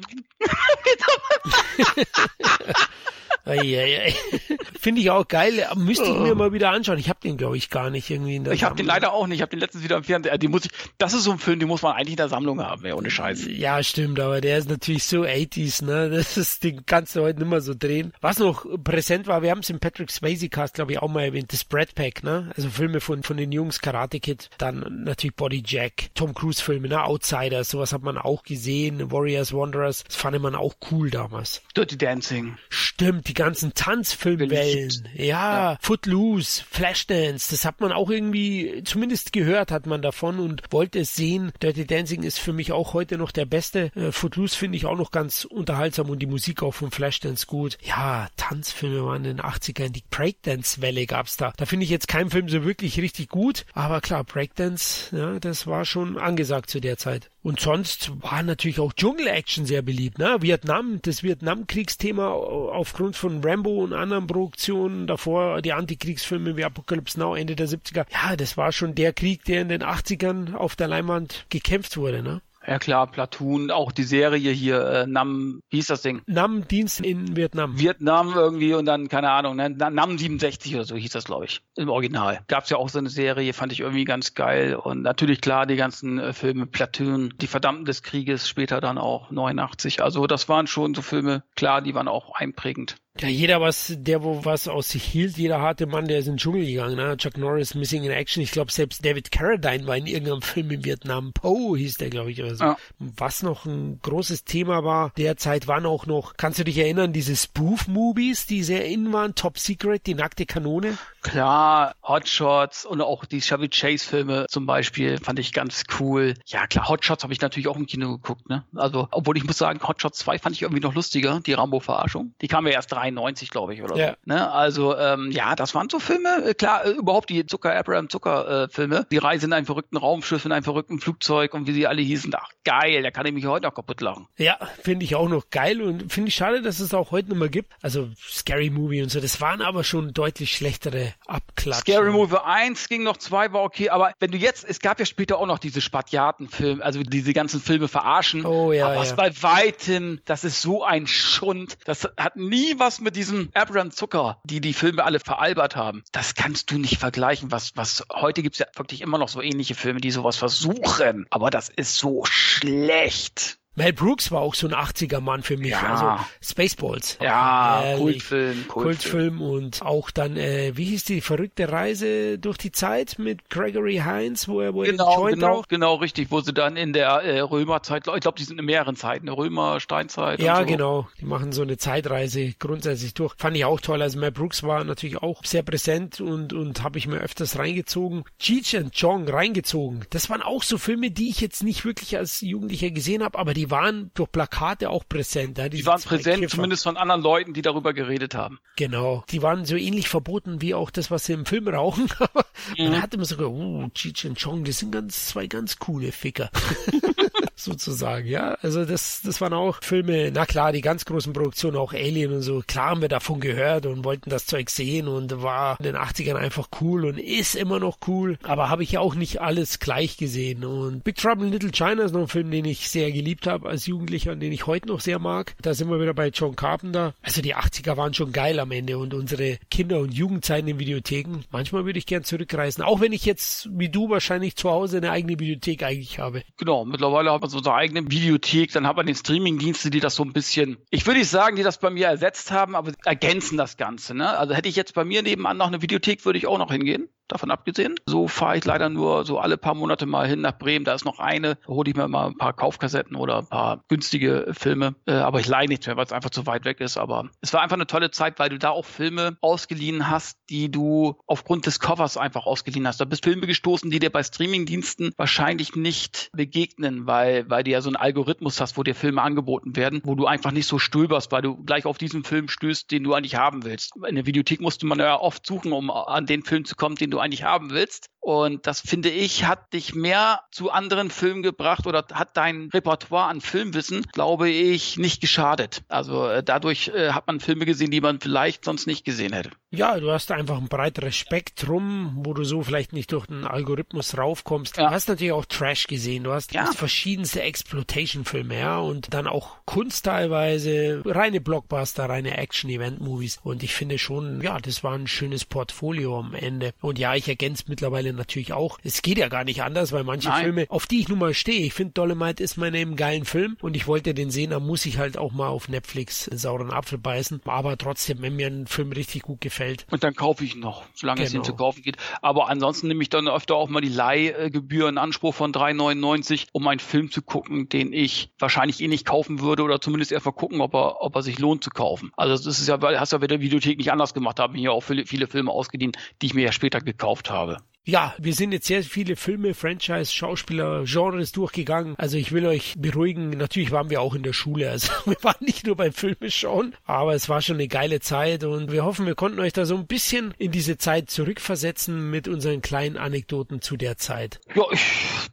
Finde ich auch geil. Müsste ich mir mal wieder anschauen. Ich habe den, glaube ich, gar nicht irgendwie in der Ich habe den leider auch nicht. Ich habe den letztens wieder im Fernsehen. äh, Die muss ich, das ist so ein Film, den muss man eigentlich in der Sammlung haben, ja, ohne Scheiß. Ja, stimmt, aber der ist natürlich so 80s, ne? Das ist, den kannst du heute nicht mehr so drehen. Was noch präsent war, wir haben es im Patrick Swayze Cast, glaube ich, auch mal erwähnt, das Brad Pack, ne? Also Filme von, von den Jungs, Karate Kid, dann natürlich Body Jack, Tom Cruise Filme, ne? Outsiders, sowas hat man auch gesehen, Warriors, Wanderers, das fand man auch cool damals. Dirty Dancing. Stimmt, die ganzen Tanzfilmwellen. Ja, Footloose, Flashdance, das hat man auch irgendwie, zumindest gehört hat man davon und wollte es sehen. Dirty Dancing ist für mich auch heute noch der beste. Äh, Footloose finde ich auch noch ganz unterhaltsam und die Musik auch von Flashdance gut. Ja, Tanzfilme waren in den 80ern, die Breakdance-Welle gab's da. Da finde ich jetzt keinen Film so wirklich richtig gut, aber klar, Breakdance, ja, das war schon angesagt zu der Zeit. Und sonst war natürlich auch Dschungel-Action sehr beliebt. Ne? Vietnam, das Vietnamkriegsthema aufgrund von Rambo und anderen Produktionen, davor die Antikriegsfilme wie Apocalypse Now Ende der 70er. Ja, das war schon der Krieg, der in den 80ern auf der Leinwand gekämpft wurde. Ne? Ja klar, Platoon, auch die Serie hier, äh, Nam, wie hieß das Ding? Nam Dienst in Vietnam. Vietnam irgendwie und dann, keine Ahnung, ne? Nam 67 oder so hieß das, glaube ich, im Original. Gab's ja auch so eine Serie, fand ich irgendwie ganz geil. Und natürlich klar, die ganzen äh, Filme, Platoon, Die Verdammten des Krieges, später dann auch 89. Also das waren schon so Filme, klar, die waren auch einprägend. Ja, jeder was, der wo was aus sich hielt, jeder harte Mann, der ist in den Dschungel gegangen. Ne? Chuck Norris, Missing in Action. Ich glaube, selbst David Carradine war in irgendeinem Film in Vietnam. Poe hieß der, glaube ich, oder so. Ja. Was noch ein großes Thema war derzeit, waren auch noch, kannst du dich erinnern, diese Spoof-Movies, die sehr in waren, Top Secret, die nackte Kanone? Klar, Hotshots und auch die Chevy Chase Filme zum Beispiel fand ich ganz cool. Ja klar, Hotshots habe ich natürlich auch im Kino geguckt, ne? Also, obwohl ich muss sagen, Hotshots 2 fand ich irgendwie noch lustiger, die Rambo-Verarschung. Die kam ja erst 93, glaube ich, oder Ja. so. Ne? Also, ähm, ja, das waren so Filme, äh, klar, äh, überhaupt die Zucker, Abraham Zucker äh, Filme. Die Reise in einem verrückten Raumschiff, in einem verrückten Flugzeug und wie sie alle hießen. Ach, geil, da kann ich mich heute noch kaputt lachen. Ja, finde ich auch noch geil und finde ich schade, dass es auch heute nicht mehr gibt. Also Scary Movie und so, das waren aber schon deutlich schlechtere Abklatschen. Scary Movie 1 ging noch, 2 war okay, aber wenn du jetzt, es gab ja später auch noch diese Spatiaten-Filme, also diese ganzen Filme verarschen. Oh ja, Aber ja. was bei weitem, das ist so ein Schund. Das hat nie was mit diesem Abraham Zucker, die die Filme alle veralbert haben. Das kannst du nicht vergleichen. Was, was, heute gibt's ja wirklich immer noch so ähnliche Filme, die sowas versuchen. Aber das ist so schlecht. Mel Brooks war auch so ein 80er-Mann für mich. Ja. Also Spaceballs. Ja, Herrlich. Kultfilm, Kultfilm. Kultfilm und auch dann, äh, wie hieß die verrückte Reise durch die Zeit mit Gregory Hines, wo er, wo er Genau, Joint genau, genau, richtig, wo sie dann in der äh, Römerzeit, ich glaube, die sind in mehreren Zeiten, Römer, Steinzeit. Ja, so. genau. Die machen so eine Zeitreise grundsätzlich durch. Fand ich auch toll. Also Mel Brooks war natürlich auch sehr präsent und, und habe ich mir öfters reingezogen. Cheech and Chong reingezogen. Das waren auch so Filme, die ich jetzt nicht wirklich als Jugendlicher gesehen habe, aber die waren durch Plakate auch präsent. Ja, Die waren präsent, Kiffer. zumindest von anderen Leuten, die darüber geredet haben. Genau. Die waren so ähnlich verboten wie auch das, was sie im Film rauchen. Aber Mhm. man hat immer sogar, uh, Cheech and Chong, das sind ganz, zwei ganz coole Ficker. sozusagen, ja. Also das, das waren auch Filme, na klar, die ganz großen Produktionen, auch Alien und so, klar haben wir davon gehört und wollten das Zeug sehen und war in den 80ern einfach cool und ist immer noch cool, aber habe ich ja auch nicht alles gleich gesehen und Big Trouble in Little China ist noch ein Film, den ich sehr geliebt habe als Jugendlicher und den ich heute noch sehr mag. Da sind wir wieder bei John Carpenter. Also die 80er waren schon geil am Ende und unsere Kinder- und Jugendzeiten in Videotheken. Manchmal würde ich gern zurückreisen, auch wenn ich jetzt wie du wahrscheinlich zu Hause eine eigene Videothek eigentlich habe. Genau, mittlerweile hat man so eine eigene Videothek, dann hat man den Streamingdienste, die das so ein bisschen, ich würde nicht sagen, die das bei mir ersetzt haben, aber ergänzen das Ganze. Ne? Also hätte ich jetzt bei mir nebenan noch eine Videothek, würde ich auch noch hingehen davon abgesehen. So fahre ich leider nur so alle paar Monate mal hin nach Bremen. Da ist noch eine, da hole ich mir mal ein paar Kaufkassetten oder ein paar günstige Filme. Äh, aber ich leihe nichts mehr, weil es einfach zu weit weg ist. Aber es war einfach eine tolle Zeit, weil du da auch Filme ausgeliehen hast, die du aufgrund des Covers einfach ausgeliehen hast. Da bist Filme gestoßen, die dir bei Streamingdiensten wahrscheinlich nicht begegnen, weil, weil du ja so einen Algorithmus hast, wo dir Filme angeboten werden, wo du einfach nicht so stöberst, weil du gleich auf diesen Film stößt, den du eigentlich haben willst. In der Videothek musste man ja oft suchen, um an den Film zu kommen, den du eigentlich haben willst. Und das finde ich, hat dich mehr zu anderen Filmen gebracht oder hat dein Repertoire an Filmwissen, glaube ich, nicht geschadet. Also äh, dadurch äh, hat man Filme gesehen, die man vielleicht sonst nicht gesehen hätte. Ja, du hast einfach ein breiteres Spektrum, wo du so vielleicht nicht durch den Algorithmus raufkommst. Ja. Du hast natürlich auch Trash gesehen. Du hast, ja. verschiedenste Exploitation-Filme, ja, und dann auch Kunst teilweise, reine Blockbuster, reine Action-Event-Movies. Und ich finde schon, ja, das war ein schönes Portfolio am Ende. Und ja, ich ergänze mittlerweile natürlich auch. Es geht ja gar nicht anders, weil manche Nein. Filme, auf die ich nun mal stehe, ich finde Dolomite ist mein eben geilen Film und ich wollte den sehen, da muss ich halt auch mal auf Netflix sauren Apfel beißen. Aber trotzdem, wenn mir ein Film richtig gut gefällt. Und dann kaufe ich ihn noch, solange genau. es ihn genau. zu kaufen geht. Aber ansonsten nehme ich dann öfter auch mal die Leihgebühr in Anspruch von 3,99, um einen Film zu gucken, den ich wahrscheinlich eh nicht kaufen würde oder zumindest erst mal gucken, ob er, ob er sich lohnt zu kaufen. Also das ist ja, hast ja bei der Videothek nicht anders gemacht, da haben hier auch viele, viele Filme ausgedient, die ich mir ja später gekauft habe. Ja, wir sind jetzt sehr viele Filme, Franchise, Schauspieler, Genres durchgegangen. Also ich will euch beruhigen. Natürlich waren wir auch in der Schule. Also wir waren nicht nur beim Filme schauen, aber es war schon eine geile Zeit und wir hoffen, wir konnten euch da so ein bisschen in diese Zeit zurückversetzen mit unseren kleinen Anekdoten zu der Zeit. Ja, ich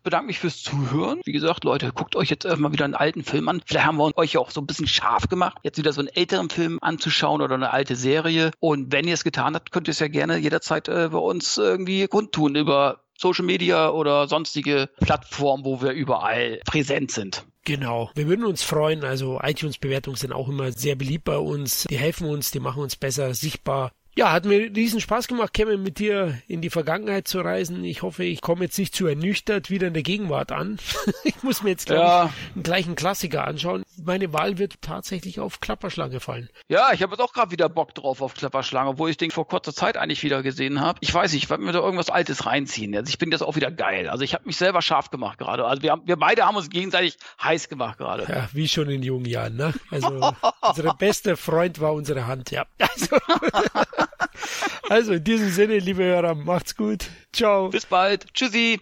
bedanke mich fürs Zuhören. Wie gesagt, Leute, guckt euch jetzt mal wieder einen alten Film an. Vielleicht haben wir euch auch so ein bisschen scharf gemacht, jetzt wieder so einen älteren Film anzuschauen oder eine alte Serie. Und wenn ihr es getan habt, könnt ihr es ja gerne jederzeit äh, bei uns irgendwie kundtun tun über Social Media oder sonstige Plattformen, wo wir überall präsent sind. Genau. Wir würden uns freuen. Also iTunes-Bewertungen sind auch immer sehr beliebt bei uns. Die helfen uns, die machen uns besser sichtbar. Ja, hat mir riesen Spaß gemacht, Kevin, mit dir in die Vergangenheit zu reisen. Ich hoffe, ich komme jetzt nicht zu ernüchtert wieder in der Gegenwart an. ich muss mir jetzt, glaube ja. ich, einen gleichen Klassiker anschauen. Meine Wahl wird tatsächlich auf Klapperschlange fallen. Ja, ich habe jetzt auch gerade wieder Bock drauf auf Klapperschlange, wo ich den vor kurzer Zeit eigentlich wieder gesehen habe. Ich weiß nicht, ich werde mir da irgendwas Altes reinziehen. Also ich bin jetzt auch wieder geil. Also ich habe mich selber scharf gemacht gerade. Also wir, haben, wir beide haben uns gegenseitig heiß gemacht gerade. Ja, wie schon in jungen Jahren, ne? Also unser bester Freund war unsere Hand, ja. Also also in diesem Sinne, liebe Hörer, macht's gut. Ciao. Bis bald. Tschüssi.